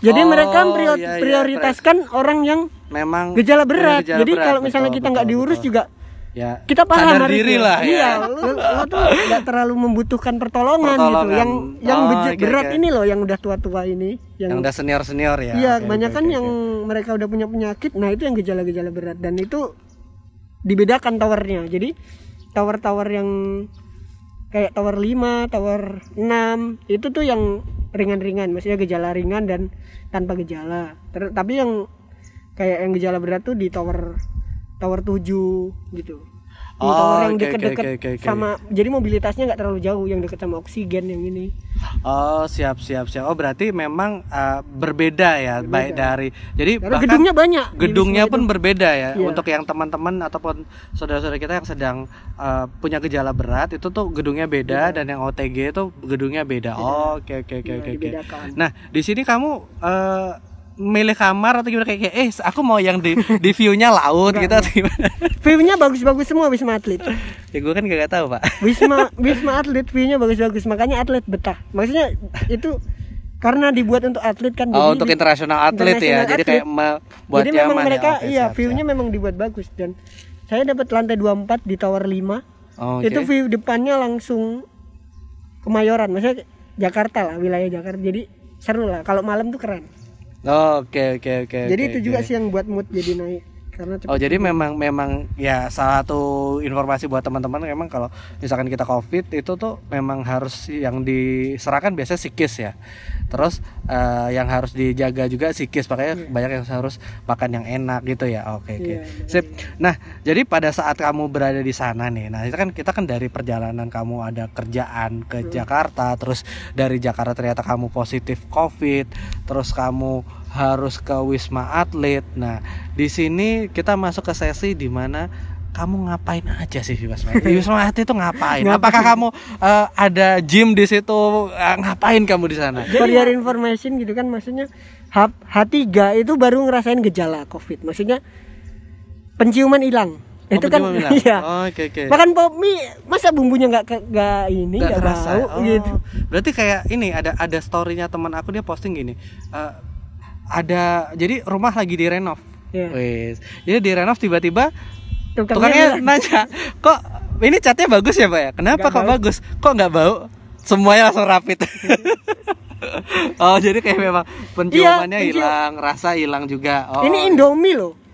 Jadi Oh, mereka prior- iya, iya, prioritaskan orang yang Memang gejala berat gejala jadi berat, kalau misalnya betul, kita nggak diurus betul. juga ya kita paham sadar diri lah iya ya. lo, lo tuh nggak terlalu membutuhkan pertolongan, Pertolongan. gitu yang yang Oh, oke, berat oke. ini loh yang udah tua-tua ini Yang yang, udah senior-senior ya. iya Oke, kebanyakan oke, oke, yang mereka udah punya penyakit nah itu yang gejala-gejala berat dan itu dibedakan towernya jadi tower-tower yang kayak tower 5, tower 6 itu tuh yang ringan-ringan maksudnya gejala ringan dan tanpa gejala Ter- tapi yang kayak yang gejala berat tuh di tower tower 7 gitu di Oh, tower yang deket-deket oke, oke, oke. sama jadi mobilitasnya nggak terlalu jauh yang deket sama oksigen yang ini Oh, siap siap siap. Oh, berarti memang uh, berbeda ya, baik dari Jadi karena bahkan gedungnya banyak gedungnya pun itu. berbeda ya Iya. untuk yang teman-teman ataupun saudara-saudara kita yang sedang uh, punya gejala berat itu tuh gedungnya beda dan yang OTG itu gedungnya beda. Oh, oke oke oke Iya, oke. Nah, di sini kamu uh, milih kamar atau gimana kayak kayak, eh aku mau yang di di view-nya laut gitu atau gimana? view-nya bagus-bagus semua wisma atlet ya gue kan gak tahu, Pak. wisma wisma atlet view-nya bagus-bagus makanya atlet betah maksudnya itu karena dibuat untuk atlet kan Oh, jadi untuk internasional atlet ya. international Jadi atlet. kayak buat jadi memang ya. mereka Oke, iya view-nya memang dibuat bagus dan saya dapat lantai 24 di tower 5 Oh, itu oke. view depannya langsung kemayoran maksudnya Jakarta lah wilayah Jakarta jadi seru lah kalau malam tuh keren Oke oke oke. jadi oke, itu juga oke. sih yang buat mood jadi naik karena cepet Oh jadi memang memang ya salah satu informasi buat teman-teman memang kalau misalkan kita covid itu tuh memang harus yang diserahkan biasanya psikis ya. Terus eh, yang harus dijaga juga psikis makanya banyak yang harus makan yang enak gitu ya. Oke oke. Iya, benar. Sip. Nah jadi pada saat kamu berada di sana nih, nah itu kan kita kan dari perjalanan kamu ada kerjaan ke Jakarta, terus dari Jakarta ternyata kamu positif covid, terus kamu harus ke wisma atlet. Nah, di sini kita masuk ke sesi di mana kamu ngapain aja sih di wisma atlet? Di wisma atlet itu ngapain? Apakah kamu eh, ada gym di situ? Eh, ngapain kamu di sana? for your information gitu kan maksudnya H, H3 itu baru ngerasain gejala covid maksudnya penciuman hilang Oh, itu kan hilang? iya Oh, Oke oke. makan pop mie masa bumbunya nggak nggak ini Nggak bau Oh, gitu Berarti kayak ini ada ada storynya teman aku dia posting gini. eh, ada jadi rumah lagi direnov. Iya. Wis. Jadi direnov tiba-tiba Tukangnya tukangnya nanya, "Kok ini catnya bagus ya, Pak ya? Kenapa Nggak kok bau." bagus? Kok nggak bau?" Semuanya langsung rapid. oh, jadi kayak memang penciumannya pencium- hilang, rasa hilang juga. Oh. ini Indomie loh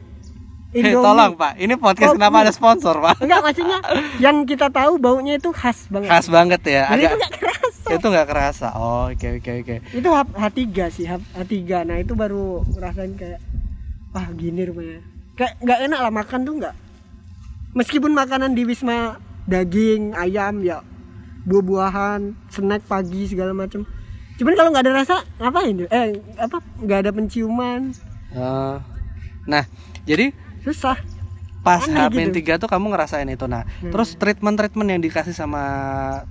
Indomie tolong, Pak. Ini podcast Oh, kenapa ada sponsor, Pak? enggak maksudnya yang kita tahu baunya itu khas banget Khas banget ya. Dan itu Agak nggak kerasa itu nggak kerasa. Oh, oke oke oke. itu H, H3 sih H, H3 nah itu baru ngerasain kayak wah gini rumahnya kayak nggak enak lah makan tuh nggak meskipun makanan di wisma daging ayam ya buah-buahan snack pagi segala macam cuman kalau nggak ada rasa ngapain eh apa nggak ada penciuman Oh. Nah, jadi susah pas Aneh H-3 gitu. tuh kamu ngerasain itu. Nah, terus treatment-treatment yang dikasih sama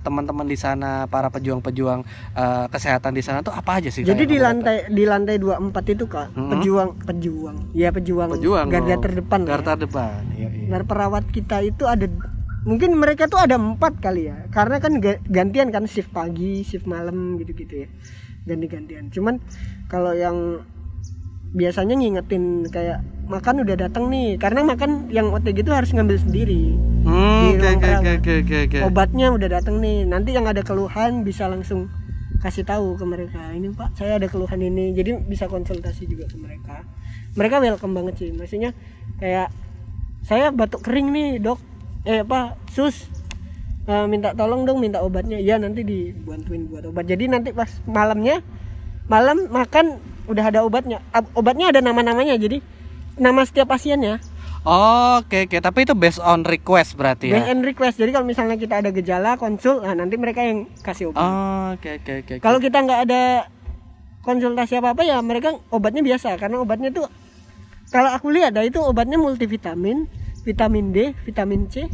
teman-teman di sana, para pejuang-pejuang eh, kesehatan di sana tuh apa aja sih? jadi di lantai di lantai 24 itu kak Mhm. pejuang pejuang ya pejuang, pejuang garda dong. terdepan ya. Garda terdepan. Iya, iya. Nah, perawat kita itu ada mungkin mereka tuh ada empat kali ya karena kan ga- gantian kan shift pagi shift malam gitu-gitu ya ganti-gantian cuman kalau yang biasanya ngingetin kayak makan udah datang nih. Karena makan yang OTG itu harus ngambil sendiri. Hmm, Di oke perawat. oke oke oke. obatnya udah datang nih. Nanti yang ada keluhan bisa langsung kasih tahu ke mereka. Ini pak saya ada keluhan ini. Jadi bisa konsultasi juga ke mereka. Mereka welcome banget sih. Maksudnya kayak saya batuk kering nih dok. Eh apa sus eh, minta tolong dong minta obatnya. Ya nanti dibantuin buat obat. Jadi nanti pas malamnya malam makan udah ada obatnya. Obatnya ada nama-namanya. Jadi nama setiap pasiennya Oh, oke oke, tapi itu based on request berarti Based ya. on request jadi kalau misalnya kita ada gejala konsul nah nanti mereka yang kasih obat Oh, oke oke oke. oke. kalau kita nggak ada konsultasi apa apa ya mereka obatnya biasa karena obatnya tuh kalau aku lihat ada itu obatnya multivitamin vitamin D vitamin C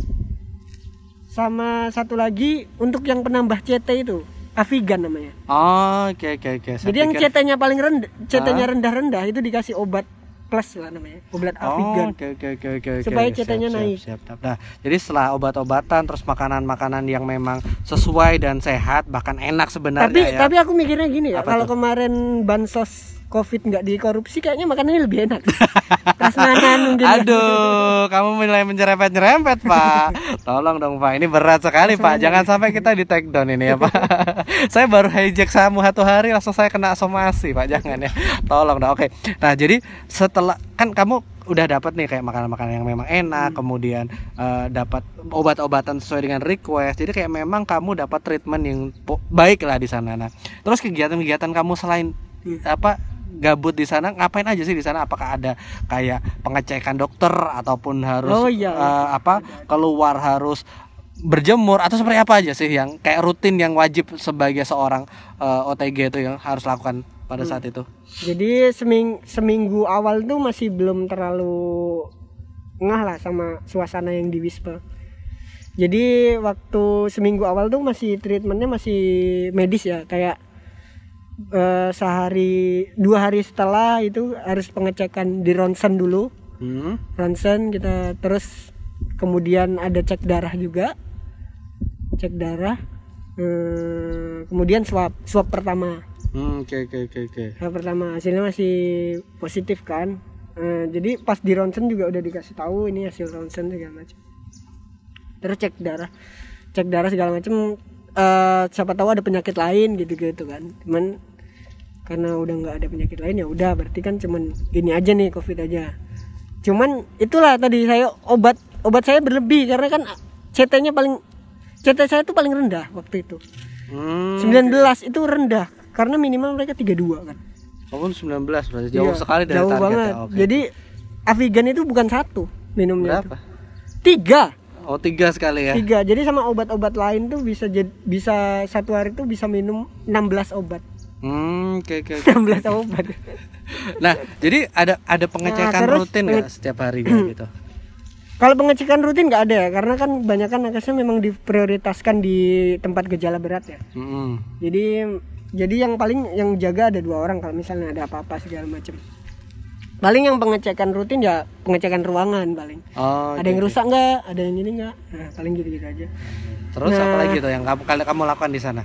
sama satu lagi untuk yang penambah CT itu Avigan namanya Oh, oke oke oke. Saya jadi yang CT-nya paling rendah CT-nya rendah-rendah itu dikasih obat plus lah namanya obat Oh, Avigan oke oke oke oke. oke. Supaya siap, naik. Siap, siap. Nah, jadi setelah obat-obatan terus makanan-makanan yang memang sesuai dan sehat bahkan enak sebenarnya tapi ya. tapi aku mikirnya gini ya Apa kalau tuh? kemarin bansos covid nggak dikorupsi kayaknya makanannya lebih enak prasmanan mungkin ya. Aduh, kamu mulai menyerempet-nyerempet, Pak. Tolong dong, Pak. Ini berat sekali, Pak. Jangan sampai kita di take down ini ya, Pak. saya baru hijack samu satu hari langsung saya kena somasi, Pak. Jangan ya. Tolong dong. Oke. Nah, jadi setelah kan kamu udah dapat nih kayak makanan-makanan yang memang enak, kemudian eh, dapat obat-obatan sesuai dengan request. Jadi kayak memang kamu dapat treatment yang baik lah di sana. Nah, terus kegiatan-kegiatan kamu selain apa gabut di sana ngapain aja sih di sana? Apakah ada kayak pengecekan dokter ataupun harus Oh, iya. eh, apa keluar harus berjemur atau seperti apa aja sih yang kayak rutin yang wajib sebagai seorang eh, OTG itu yang harus lakukan pada saat itu? Jadi seming seminggu awal tuh masih belum terlalu ngah lah sama suasana yang di wisma. Jadi waktu seminggu awal tuh masih treatmentnya masih medis ya kayak eh, sehari dua hari setelah itu harus pengecekan di ronsen dulu. Hmm? ronsen kita terus kemudian ada cek darah juga. Cek darah eh, kemudian swab swab pertama. Hmm, oke oke oke oke. Swab pertama hasilnya masih positif kan? Eh, jadi pas di ronsen juga udah dikasih tahu ini hasil ronsen segala macam. Terus cek darah cek darah segala macam. Eh, siapa tahu ada penyakit lain gitu gitu kan. Cuman karena udah nggak ada penyakit lain ya udah berarti kan cuman ini aja nih covid aja. Cuman itulah tadi saya obat obat saya berlebih karena kan CT-nya paling CT saya tuh paling rendah waktu itu. Hmm, 19 itu rendah karena minimal mereka 32 kan. Kamu 19 berarti jauh Iya, sekali dari jauh target banget. ya, oke. jadi Avigan itu bukan satu minumnya berapa? itu. tiga. Oh tiga sekali ya? Tiga. Jadi sama obat-obat lain tuh bisa bisa satu hari tuh bisa minum 16 obat hmm oke oke oke. 16 obat nah jadi ada ada pengecekan Nah, terus rutin nggak setiap harinya gitu? Kalau pengecekan rutin nggak ada ya karena kan kebanyakan nakesnya memang diprioritaskan di tempat gejala berat ya. Hmm. jadi jadi yang paling yang jaga ada dua orang kalau misalnya ada apa-apa segala macam. Paling yang pengecekan rutin ya pengecekan ruangan paling. Oh ada yang rusak nggak? Ada yang ini nggak? Nah, paling gitu gitu aja. Terus Nah. apa lagi tuh yang kamu kamu lakukan di sana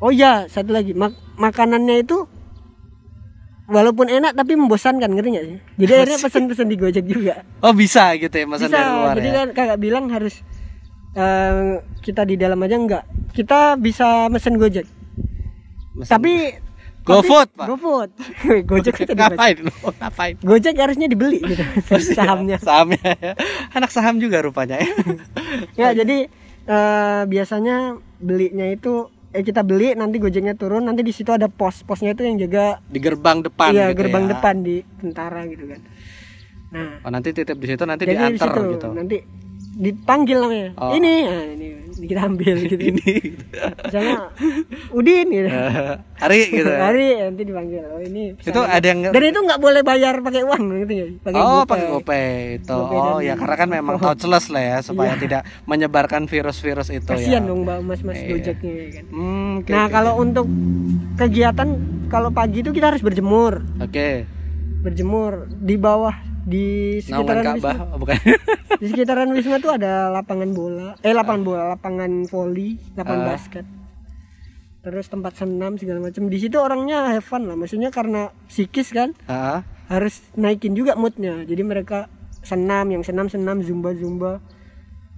oh ya satu lagi. Mak- makanannya itu walaupun enak tapi membosankan ngerti nggak sih? Jadi akhirnya pesan-pesan di gojek juga. Oh bisa gitu ya pesan bisa. dari luar jadi ya? kan kakak bilang harus eh, kita di dalam aja enggak kita bisa mesen gojek. Mesen- tapi GoFood, Pak. GoFood gojek kita ngapain lu? Ngapain? Gojek harusnya dibeli gitu. Sahamnya. sahamnya ya. anak saham juga rupanya ya. Ya jadi eh, biasanya belinya itu eh kita beli nanti Gojeknya turun nanti di situ ada pos posnya itu yang jaga di gerbang depan iya gitu gerbang ya. depan di tentara gitu kan. Nah oh, nanti titip di situ nanti jadi di diantar situ gitu nanti dipanggil namanya Oh. ini nah, ini kita ambil gitu. ini Misalnya Udin gitu. Eh, hari gitu ya. Hari nanti dipanggil. Oh ini. itu ada yang Dan itu nggak boleh bayar pakai uang gitu ya. Pakai oh pakai GoPay itu GoPay oh ya karena kan memang touchless lah ya supaya tidak menyebarkan virus-virus itu Kasihan ya dong mbak mas-mas Iya. Gojeknya ya kan. Hmm, oke, nah oke, kalau untuk kegiatan kalau pagi itu kita harus berjemur, oke berjemur di bawah di naungan sekitaran Ka'bah wisma. oh, bukan Di sekitaran wisma tuh ada lapangan bola, eh lapangan bola, lapangan voli, lapangan Ah. basket. Terus tempat senam segala macam. Di situ orangnya have fun lah, maksudnya karena psikis kan Ah, harus naikin juga moodnya. Jadi mereka senam, yang senam senam zumba zumba.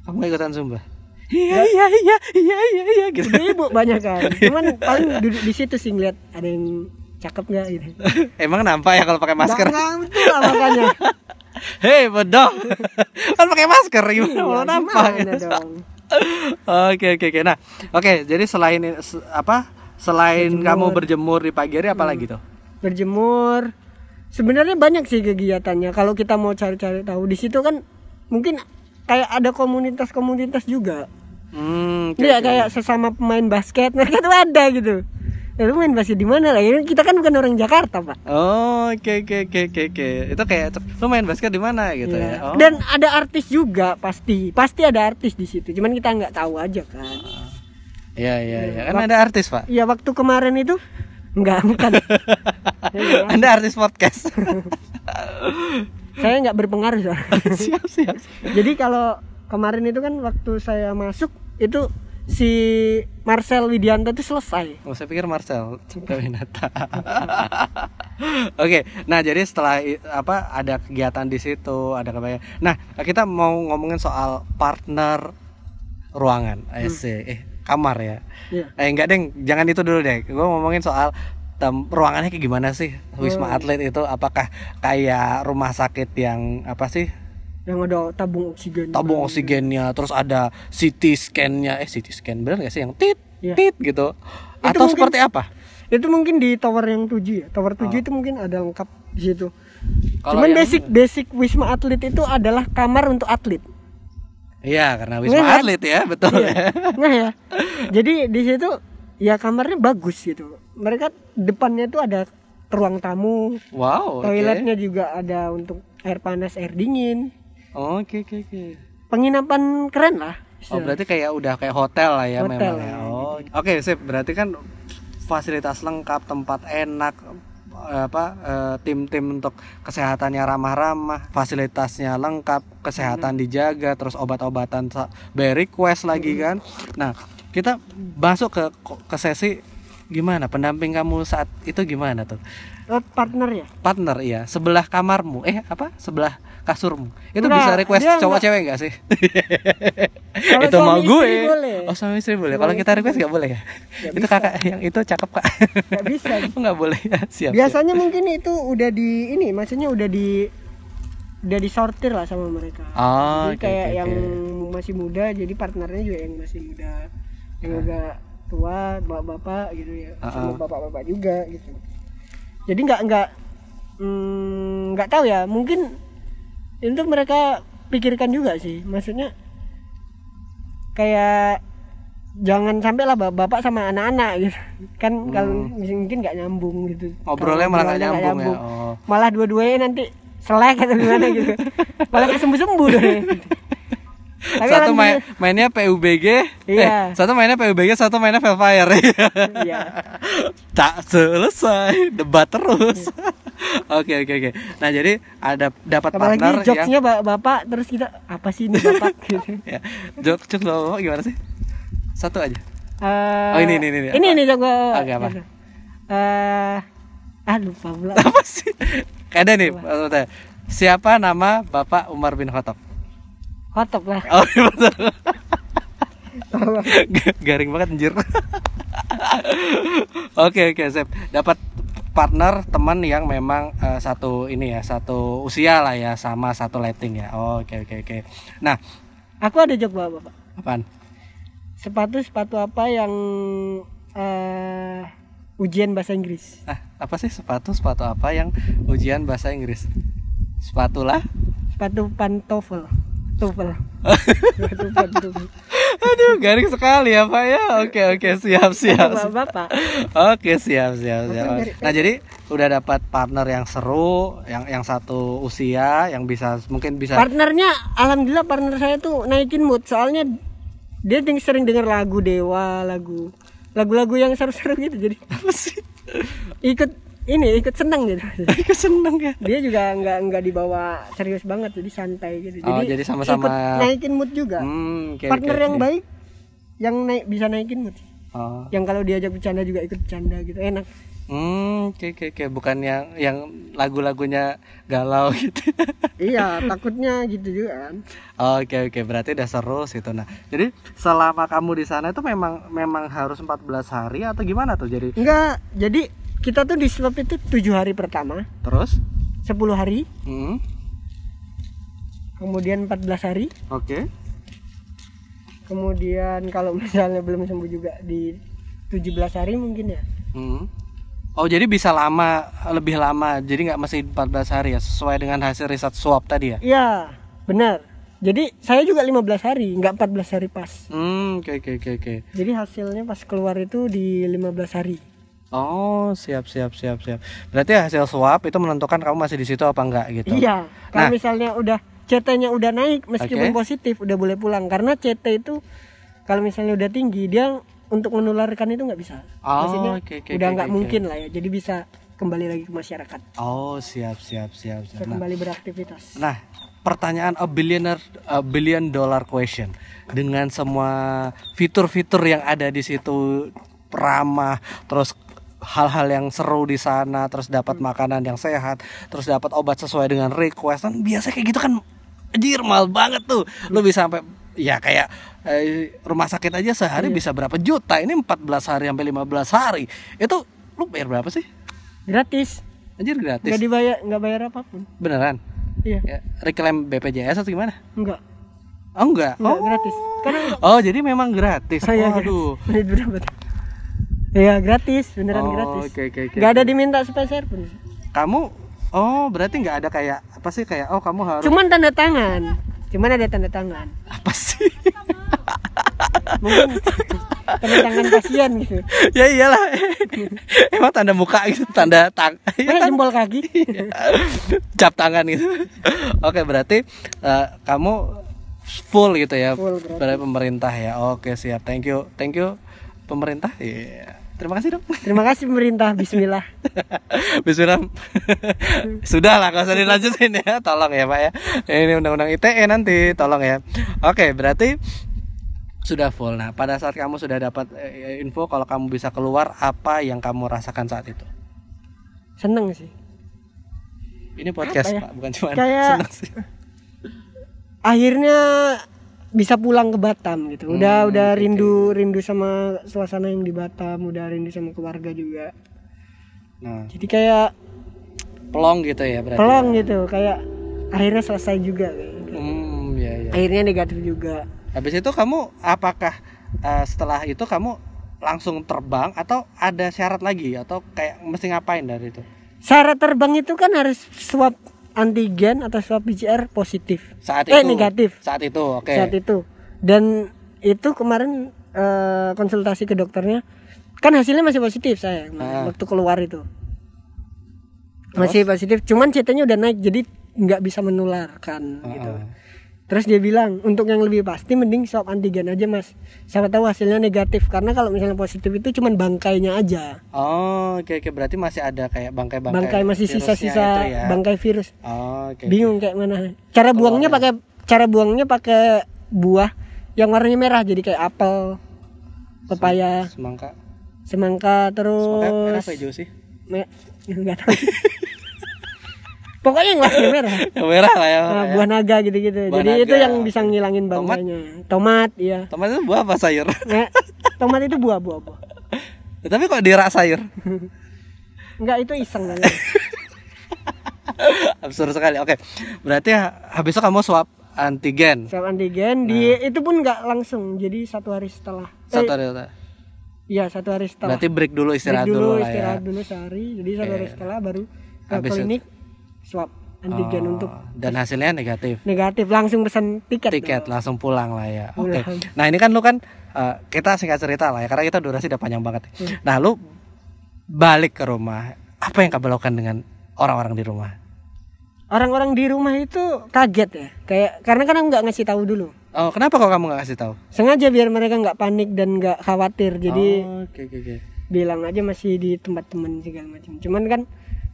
kamu ikutan zumba iya iya iya iya iya iya gitu Ibu banyak kan. Cuman paling duduk di situ sih ngeliat ada yang cakep nggak gitu. emang nampak ya kalau pakai masker Nggak, betul lah makanya. hei bodoh kan pakai masker gimana Iya, mau nampak gimana dong? oke oke oke nah oke jadi selain apa selain kamu berjemur di pagi hari apa Hmm. lagi tuh Berjemur. Sebenarnya banyak sih kegiatannya. Kalau kita mau cari-cari tahu di situ kan mungkin kayak ada komunitas-komunitas juga. hmm oke, Iya kayak sesama pemain basket mereka tuh ada gitu. Ya lu main basket di mana lah? Ya, Kita kan bukan orang Jakarta, Pak. Oh, oke oke oke oke oke. Itu kayak lu main basket di mana gitu Iya. ya. Oh. Dan ada artis juga pasti. Pasti ada artis di situ. Cuman kita nggak tahu aja kan. Iya iya iya. Kan ada artis, Pak. Iya waktu kemarin itu Enggak, bukan. Iya. Anda artis podcast. saya nggak berpengaruh siap siap. Jadi kalau kemarin itu kan waktu saya masuk itu si Marcel Widianto itu selesai. Oh, saya pikir Marcel Ciptawinata. Oke, nah jadi setelah apa ada kegiatan di situ, ada kebayang. Nah, kita mau ngomongin soal partner ruangan, eh, si- eh kamar ya. Iya. Eh enggak deng, jangan itu dulu deh. Gue ngomongin soal tem- ruangannya kayak gimana sih Wisma Atlet itu? Apakah kayak rumah sakit yang apa sih? Yang ada tabung oksigen. tabung oksigennya terus ada CT scan-nya eh CT scan bener gak sih yang tit Iya. tit gitu Itu atau mungkin- seperti apa Itu mungkin di tower yang 7 ya. Tower 7 itu mungkin ada lengkap di situ. Oh. Kalau Cuman yang- basic basic Wisma Atlet itu adalah kamar untuk atlet. iya karena wisma kan? atlet ya betul Iya. ya Nah ya. Jadi di situ ya kamarnya bagus gitu. Mereka depannya tuh ada ruang tamu, wow toiletnya juga ada untuk air panas, air dingin. Oke oke oke. Penginapan keren lah. oh berarti kayak udah kayak hotel lah ya Hotel memang ya. lah, oh oke sip. Berarti kan fasilitas lengkap tempat enak eh, apa eh, tim-tim untuk kesehatannya ramah-ramah fasilitasnya lengkap kesehatan dijaga terus obat-obatan by request lagi kan. Nah kita masuk ke ke sesi gimana? Pendamping kamu saat itu gimana tuh? Eh, partner ya. partner iya. Sebelah kamarmu. Eh apa? Sebelah kasurmu. Itu Enggak, bisa request cowok enggak. cewek gak sih? Itu mau gue. oh suami istri boleh. Kalau kita request gak boleh ya? Itu kakak yang itu cakep kak. Nggak bisa. Oh, nggak boleh. Ya siap siap. Biasanya mungkin itu udah di ini, maksudnya udah di udah disortir lah sama mereka. oh jadi oke, kayak oke, yang masih muda, jadi partnernya juga yang masih muda, yang agak tua, bapak-bapak gitu ya, sama Uh-uh. bapak-bapak juga gitu. Jadi nggak nggak mm, nggak tahu ya, mungkin itu mereka pikirkan juga sih, maksudnya kayak jangan sampai lah bap- bapak sama anak-anak gitu kan kalau mungkin nggak nyambung gitu Hmm. Ngobrolnya malah nggak ngobrolnya nyambung ya? Oh. malah dua-duanya nanti selek atau gimana gitu malah nggak sembuh-sembuh deh Tapi satu main, mainnya PUBG Iya. eh, satu mainnya PUBG satu mainnya Velfire Iya. tak selesai debat terus oke oke oke. Nah jadi ada dapat apalagi partner yang jokesnya ba- bapak terus kita apa sih ini bapak? Gitu ya. Jok jok lo gimana sih? Satu aja. Eh, Oh, ini, ini, ini. ini Apa? ini jok gua- Oke, apa? eh ah lupa pula. Apa sih? Ada nih maksudnya, siapa nama bapak Umar bin Khattab? Hotop lah. Oh iya betul. Garing banget anjir. Oke oke sip. Dapat partner teman yang memang eh, satu ini ya satu usia lah ya sama satu lighting ya. Oke oke oke. Nah aku ada jok bapak bapak apaan? Sepatu sepatu apa yang eh ujian bahasa Inggris? Ah apa sih? Sepatu sepatu apa yang ujian bahasa Inggris? Sepatu lah sepatu pantofel pantofel aduh garing sekali ya pak ya oke oke siap siap bapak bapak Oke siap siap siap. Nah jadi udah dapat partner yang seru, yang yang satu usia, yang bisa mungkin bisa. partnernya alhamdulillah partner saya tuh naikin mood soalnya dia sering denger lagu dewa lagu lagu-lagu yang seru-seru gitu jadi Apa sih? ikut ini ikut senang gitu Aku seneng ya. dia juga nggak nggak dibawa serius banget jadi santai gitu Oh, jadi sama-sama- ikut naikin mood juga Hmm, oke, partner oke, yang oke. baik yang naik bisa naikin mood Oh. yang kalau diajak bercanda juga ikut bercanda gitu enak Hmm, oke oke oke. Bukan yang yang lagu-lagunya galau gitu. iya takutnya gitu juga kan Oke oke, berarti udah seru situ. Nah, jadi selama kamu di sana itu memang memang harus 14 hari atau gimana tuh? Jadi enggak jadi kita tuh di swab itu tujuh hari pertama terus? 10 hari Hmm, kemudian 14 hari oke. kemudian kalau misalnya belum sembuh juga di 17 hari mungkin ya Hmm. Oh jadi bisa lama lebih lama jadi nggak mesti 14 hari ya sesuai dengan hasil riset swab tadi ya? iya benar jadi saya juga 15 hari nggak 14 hari pas Hmm oke oke oke oke. jadi hasilnya pas keluar itu di 15 hari Oh siap siap siap siap. Berarti hasil swab itu menentukan kamu masih di situ apa enggak gitu? iya kalau Nah. misalnya udah CT-nya udah naik meskipun Oke. positif udah boleh pulang karena CT itu kalau misalnya udah tinggi dia untuk menularkan itu nggak bisa Oh, maksudnya oke, oke, udah nggak oke. mungkin lah ya jadi bisa kembali lagi ke masyarakat Oh, siap siap siap siap. bisa Nah, kembali beraktivitas Nah, pertanyaan a billionaire a billion dollar question dengan semua fitur-fitur yang ada di situ ramah, terus hal-hal yang seru di sana, terus dapat makanan yang sehat, terus dapat obat sesuai dengan request. Kan biasa kayak gitu kan anjir mahal banget tuh. Lu bisa sampai ya kayak eh, rumah sakit aja sehari bisa berapa juta. Ini 14 hari sampai 15 hari. Itu lu bayar berapa sih? gratis Anjir gratis. nggak dibayar nggak bayar apa pun Beneran? iya Ya, reklaim BPJS atau gimana? enggak Oh enggak. enggak Oh. gratis karena Oh, jadi memang gratis. saya Waduh. menit berapa tuh? Iya gratis, beneran Oh, gratis. oke, oke, oke, Nggak ada oke. diminta spesial pun. Kamu Oh, berarti nggak ada kayak apa sih kayak oh kamu harus Cuman tanda tangan. Cuman ada tanda tangan. apa sih? Mungkin tanda tangan pasien gitu. ya iyalah. Emang tanda muka gitu, tanda tang. Ya, jempol kaki. cap tangan gitu. Oke, berarti eh, kamu full gitu ya Full, dari pemerintah ya. Oke, siap. Thank you. Thank you pemerintah. Iya. Terima kasih dong. Terima kasih pemerintah. Bismillah. Bismillah. Sudah lah, gak usah dilanjutin ya. Tolong ya Pak ya. Ini undang-undang ITE nanti, tolong ya. Oke, berarti sudah full. Nah, pada saat kamu sudah dapat eh, info kalau kamu bisa keluar, apa yang kamu rasakan saat itu? Seneng sih. Ini podcast Apa ya? Pak, bukan cuma Kayak- senang sih. Akhirnya bisa pulang ke Batam gitu. Udah Hmm, udah rindu rindu sama suasana yang di Batam, udah rindu sama keluarga juga. Nah, Jadi kayak pelong gitu ya berarti. pelong gitu, kayak akhirnya selesai juga. Hmm, ya ya. Akhirnya negatif juga. Habis itu kamu apakah eh, setelah itu kamu langsung terbang atau ada syarat lagi atau kayak mesti ngapain dari itu? Syarat terbang itu kan harus swab antigen atau swab PCR positif. Saat eh itu negatif Saat itu, oke. saat itu. Dan itu kemarin eh, konsultasi ke dokternya kan hasilnya masih positif saya Ah. kemarin, waktu keluar itu. Masih positif, cuman CT-nya udah naik jadi nggak bisa menularkan gitu. Terus dia bilang untuk yang lebih pasti mending swab antigen aja mas. Siapa tahu hasilnya negatif karena kalau misalnya positif itu cuman bangkainya aja. Oh, oke oke berarti masih ada kayak bangkai-bangkai. Bangkai masih sisa-sisa ya. bangkai virus. Oh, oke. oke. bingung kayak mana cara buangnya pakai cara buangnya pakai buah yang warnanya merah jadi kayak apel pepaya Semangka. semangka Semangka merah terus apa hijau sih? me- nggak tahu pokoknya yang warnanya merah Yang merah lah ya. Nah, buah naga gitu-gitu Buah jadi itu naga, yang bisa ngilangin Tomat? bangkainya tomat iya Tomat itu buah apa sayur? Nah, tomat itu buah buah buah Tapi kok dirak sayur? enggak itu iseng kan Absurd sekali. Oke. Berarti ha- habis itu kamu swab antigen. swab antigen di itu pun nggak langsung jadi satu hari setelah Nah. Satu eh, hari itu. iya satu hari setelah Berarti break dulu istirahat Break dulu, lah ya. istirahat dulu sehari jadi satu hari Iya. setelah baru ke Habis itu- klinik swab antigen Oh, untuk dan hasilnya negatif. negatif langsung pesan tiket tiket dong. langsung pulang lah ya. Oke. Pulang. Nah ini kan lu kan eh, kita singkat cerita lah ya karena kita durasi udah panjang banget. Hmm. Nah lu balik ke rumah, apa yang kamu lakukan dengan orang-orang di rumah? orang-orang di rumah itu kaget ya kayak karena kan aku nggak ngasih tahu dulu Oh kenapa kok kamu nggak kasih tahu? sengaja biar mereka nggak panik dan nggak khawatir jadi Oh, oke oke oke. bilang aja masih di tempat temen segala macam cuman kan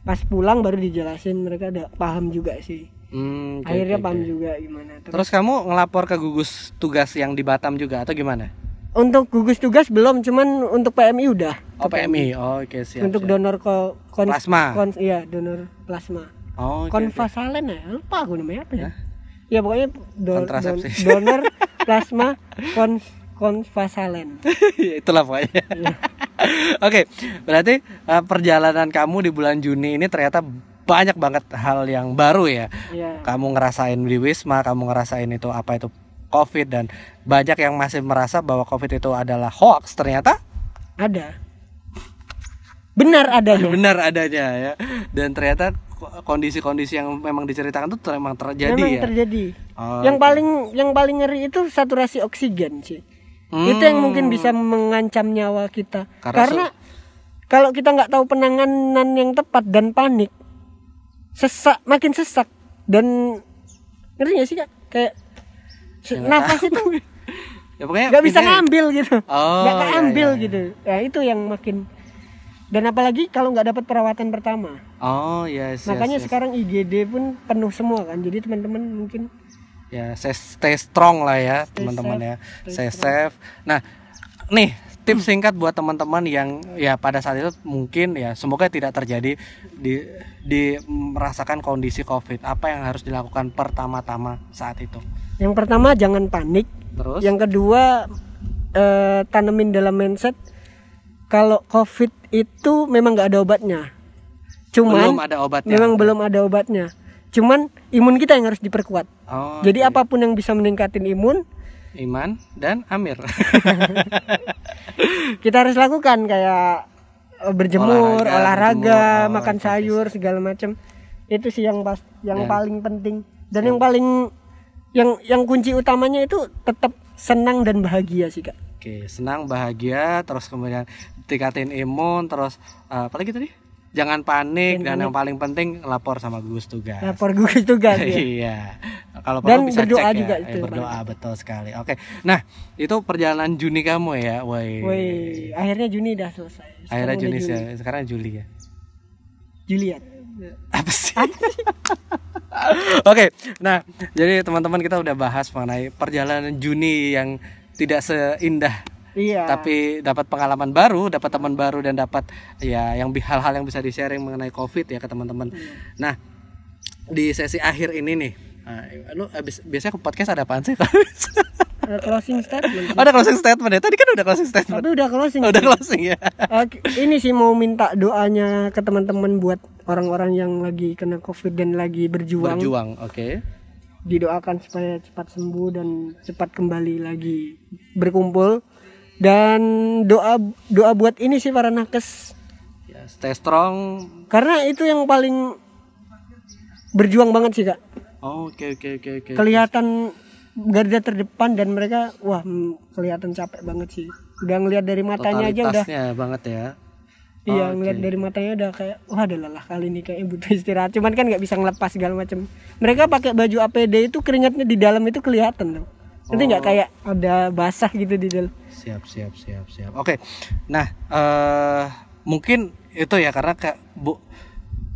pas pulang baru dijelasin mereka udah paham juga sih Hmm, oke, akhirnya oke, paham oke. juga gimana Terus, Terus kamu ngelapor ke gugus tugas yang di Batam juga atau gimana? untuk gugus tugas belum cuman untuk PMI udah Oh PMI. Oh, oke siap. untuk siap. donor ko, kon- Plasma. kon- iya donor plasma Oh, oke. konvasalen ya lupa aku namanya apa ya ya pokoknya do- don- donor plasma kon konvasalen Ya, Itulah pokoknya. Oke, berarti eh, perjalanan kamu di bulan Juni ini ternyata banyak banget hal yang baru ya. ya Kamu ngerasain di Wisma, kamu ngerasain itu apa itu COVID dan banyak yang masih merasa bahwa COVID itu adalah hoax. Ternyata ada benar adanya benar adanya ya. Dan ternyata ko- kondisi-kondisi yang memang diceritakan itu memang terjadi memang ya. terjadi Oh, yang paling yang paling ngeri itu saturasi oksigen sih Hmm. itu yang mungkin bisa mengancam nyawa kita Karena karena, kalau kita nggak tahu penanganan yang tepat dan panik sesak makin sesak dan ngerti gak sih kak kayak Ya, nafas tahu. itu ya pokoknya nggak bisa ngambil gitu Oh, nggak iya, keambil iya, iya. gitu ya itu yang makin dan apalagi kalau nggak dapat perawatan pertama Oh yes, yes, makanya yes. sekarang IGD pun penuh semua kan jadi teman-teman mungkin ya stay, stay strong lah ya teman-teman ya. stay safe. Nah nih tips singkat buat teman-teman yang ya pada saat itu mungkin ya semoga tidak terjadi di di merasakan kondisi covid. Apa yang harus dilakukan pertama-tama saat itu? Yang pertama jangan panik. Terus? Yang kedua eh, tanemin dalam mindset kalau covid itu memang nggak ada obatnya. Cuman belum ada obatnya. memang belum ada obatnya cuman imun kita yang harus diperkuat. Oh, jadi apa pun yang bisa meningkatin imun Iman dan Amir. Kita harus lakukan kayak eh, berjemur Olahraga, olahraga, oh, makan sayur segala macam itu sih yang pas yang Dan- paling penting. Dan yang paling yang yang kunci utamanya itu tetap senang dan bahagia sih kak. Oke, senang, bahagia, terus kemudian tingkatin imun, terus eh, apa lagi tadi? Jangan panik dan yang paling penting lapor sama gugus tugas. lapor gugus tugas ya. iya. Kalau Dan perlu bisa berdoa cek juga ya. itu Eh, berdoa betul sekali. Oke. Nah, itu perjalanan Juni kamu ya, woi. Woi, akhirnya Juni udah selesai. Sekarang Akhirnya Juni, ya. sekarang Juli ya. Juliet. Apa sih? Oke, nah jadi teman-teman kita udah bahas mengenai perjalanan Juni yang tidak seindah Iya. tapi dapat pengalaman baru, dapat teman baru dan dapat ya yang hal-hal yang bisa di sharing mengenai covid ya ke teman-teman. Nah di sesi akhir ini nih, nah, lu abis, biasanya ke podcast ada apaan sih? Eh, closing statement. ada closing statement ya? Tadi kan udah closing statement. Tapi udah closing. Oh, udah closing ya. Ini sih mau minta doanya ke teman-teman buat orang-orang yang lagi kena covid dan lagi berjuang. Berjuang, oke. Didoakan supaya cepat sembuh dan cepat kembali lagi berkumpul. Dan doa doa buat ini sih para nakes Ya, stay strong. karena itu yang paling berjuang banget sih kak. Oh, Oke oke oke oke. kelihatan garda terdepan dan mereka wah mm, kelihatan capek banget sih udah ngelihat dari matanya aja udah banget ya. iya Oke. ngelihat dari matanya udah kayak wah ada lelah kali ini kayaknya butuh istirahat cuman kan nggak bisa ngelepas segala macam mereka pakai baju APD itu keringatnya di dalam itu kelihatan loh nanti nggak kayak ada basah gitu di dalam Siap, siap, siap, siap. Oke. Nah, eh mungkin itu ya karena kayak Bu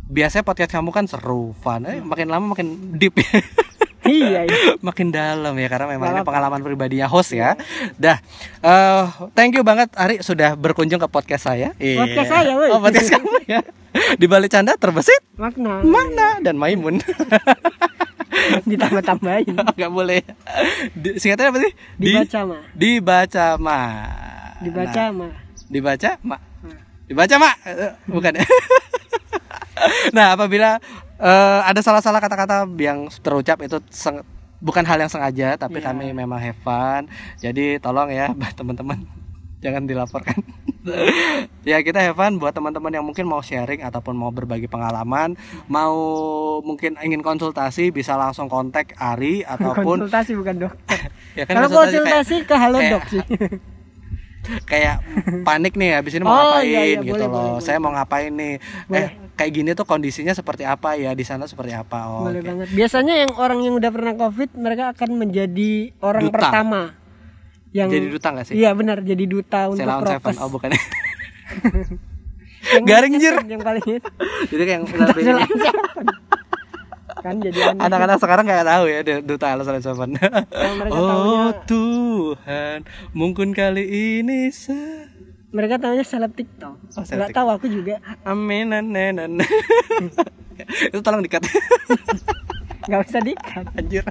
biasanya podcast kamu kan seru, fun. Eh, makin lama makin deep ya. iya iya. makin dalam ya karena memang ini pengalaman pribadinya host ya. Dah. eh thank you banget Ari sudah berkunjung ke podcast saya. Podcast Iya. saya, woi. Oh, podcast kamu ya. Di balik canda terbesit makna mana dan Maimun. ditambah-tambahin. Enggak boleh. Di, singkatnya apa sih? Di- dibaca mah dibaca ma. Dibaca Nah, mah dibaca mak dibaca mak Eh, bukan. Ya nah apabila eh, ada salah-salah kata-kata yang terucap itu bukan hal yang sengaja tapi Iya. kami memang have fun. Jadi tolong ya teman-teman jangan dilaporkan ya kita fun buat teman-teman yang mungkin mau sharing ataupun mau berbagi pengalaman mau mungkin ingin konsultasi bisa langsung kontak Ari ataupun konsultasi bukan dokter ya kan kalau konsultasi konsultasi kayak- ke halo kayak- dok sih kayak panik nih habis ini mau Oh, ngapain iya, iya, gitu boleh, loh. boleh, saya mau ngapain nih. Boleh. Eh kayak gini tuh kondisinya seperti apa ya di sana seperti apa. Oh, Boleh oke. banget. Biasanya yang orang yang udah pernah COVID, mereka akan menjadi orang Duta. pertama yang Jadi duta gak sih? Iya benar, jadi duta untuk Ceylon Seven. Oh bukan. Yang garing, jir. Yang paling itu. Jadi kayak yang Seven. kan jadi aneh. anak-anak sekarang nggak tahu ya du- duta Ceylon Seven. oh taunya- Tuhan, mungkin kali ini se Mereka tahunya seleb TikTok. Oh, Nggak tahu aku juga. Amin nenan. Itu tolong dikat. Nggak usah dikat. Anjir.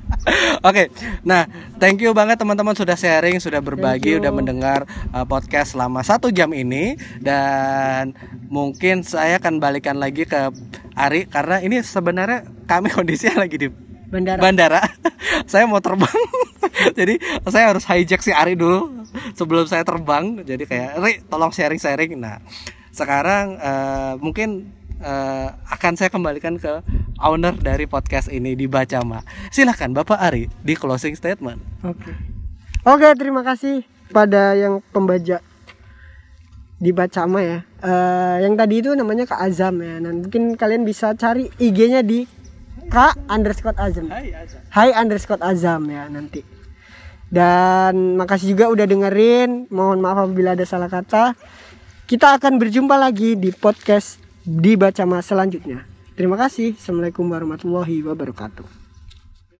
Oke. Nah, thank you banget teman-teman sudah sharing, sudah berbagi, you. udah mendengar uh, podcast selama satu jam ini dan mungkin saya akan balikan lagi ke Ari karena ini sebenarnya kami kondisinya lagi di Bandara. bandara. saya mau terbang. Jadi saya harus hijack si Ari dulu sebelum saya terbang. Jadi kayak Ri, tolong sharing-sharing. Nah, sekarang eh, mungkin eh, akan saya kembalikan ke owner dari podcast ini di Bacama. Silahkan Bapak Ari di closing statement. Oke. Oke, terima kasih pada yang pembaca di Bacama ya. Eh, yang tadi itu namanya Kak Azam ya. Nah, mungkin kalian bisa cari IG-nya di Kak underscore Azam. Hai Azam. Hai underscore Azam ya nanti. Dan makasih juga udah dengerin. Mohon maaf apabila ada salah kata. kita akan berjumpa lagi di podcast di Bacama selanjutnya. Terima kasih. Assalamualaikum warahmatullahi wabarakatuh.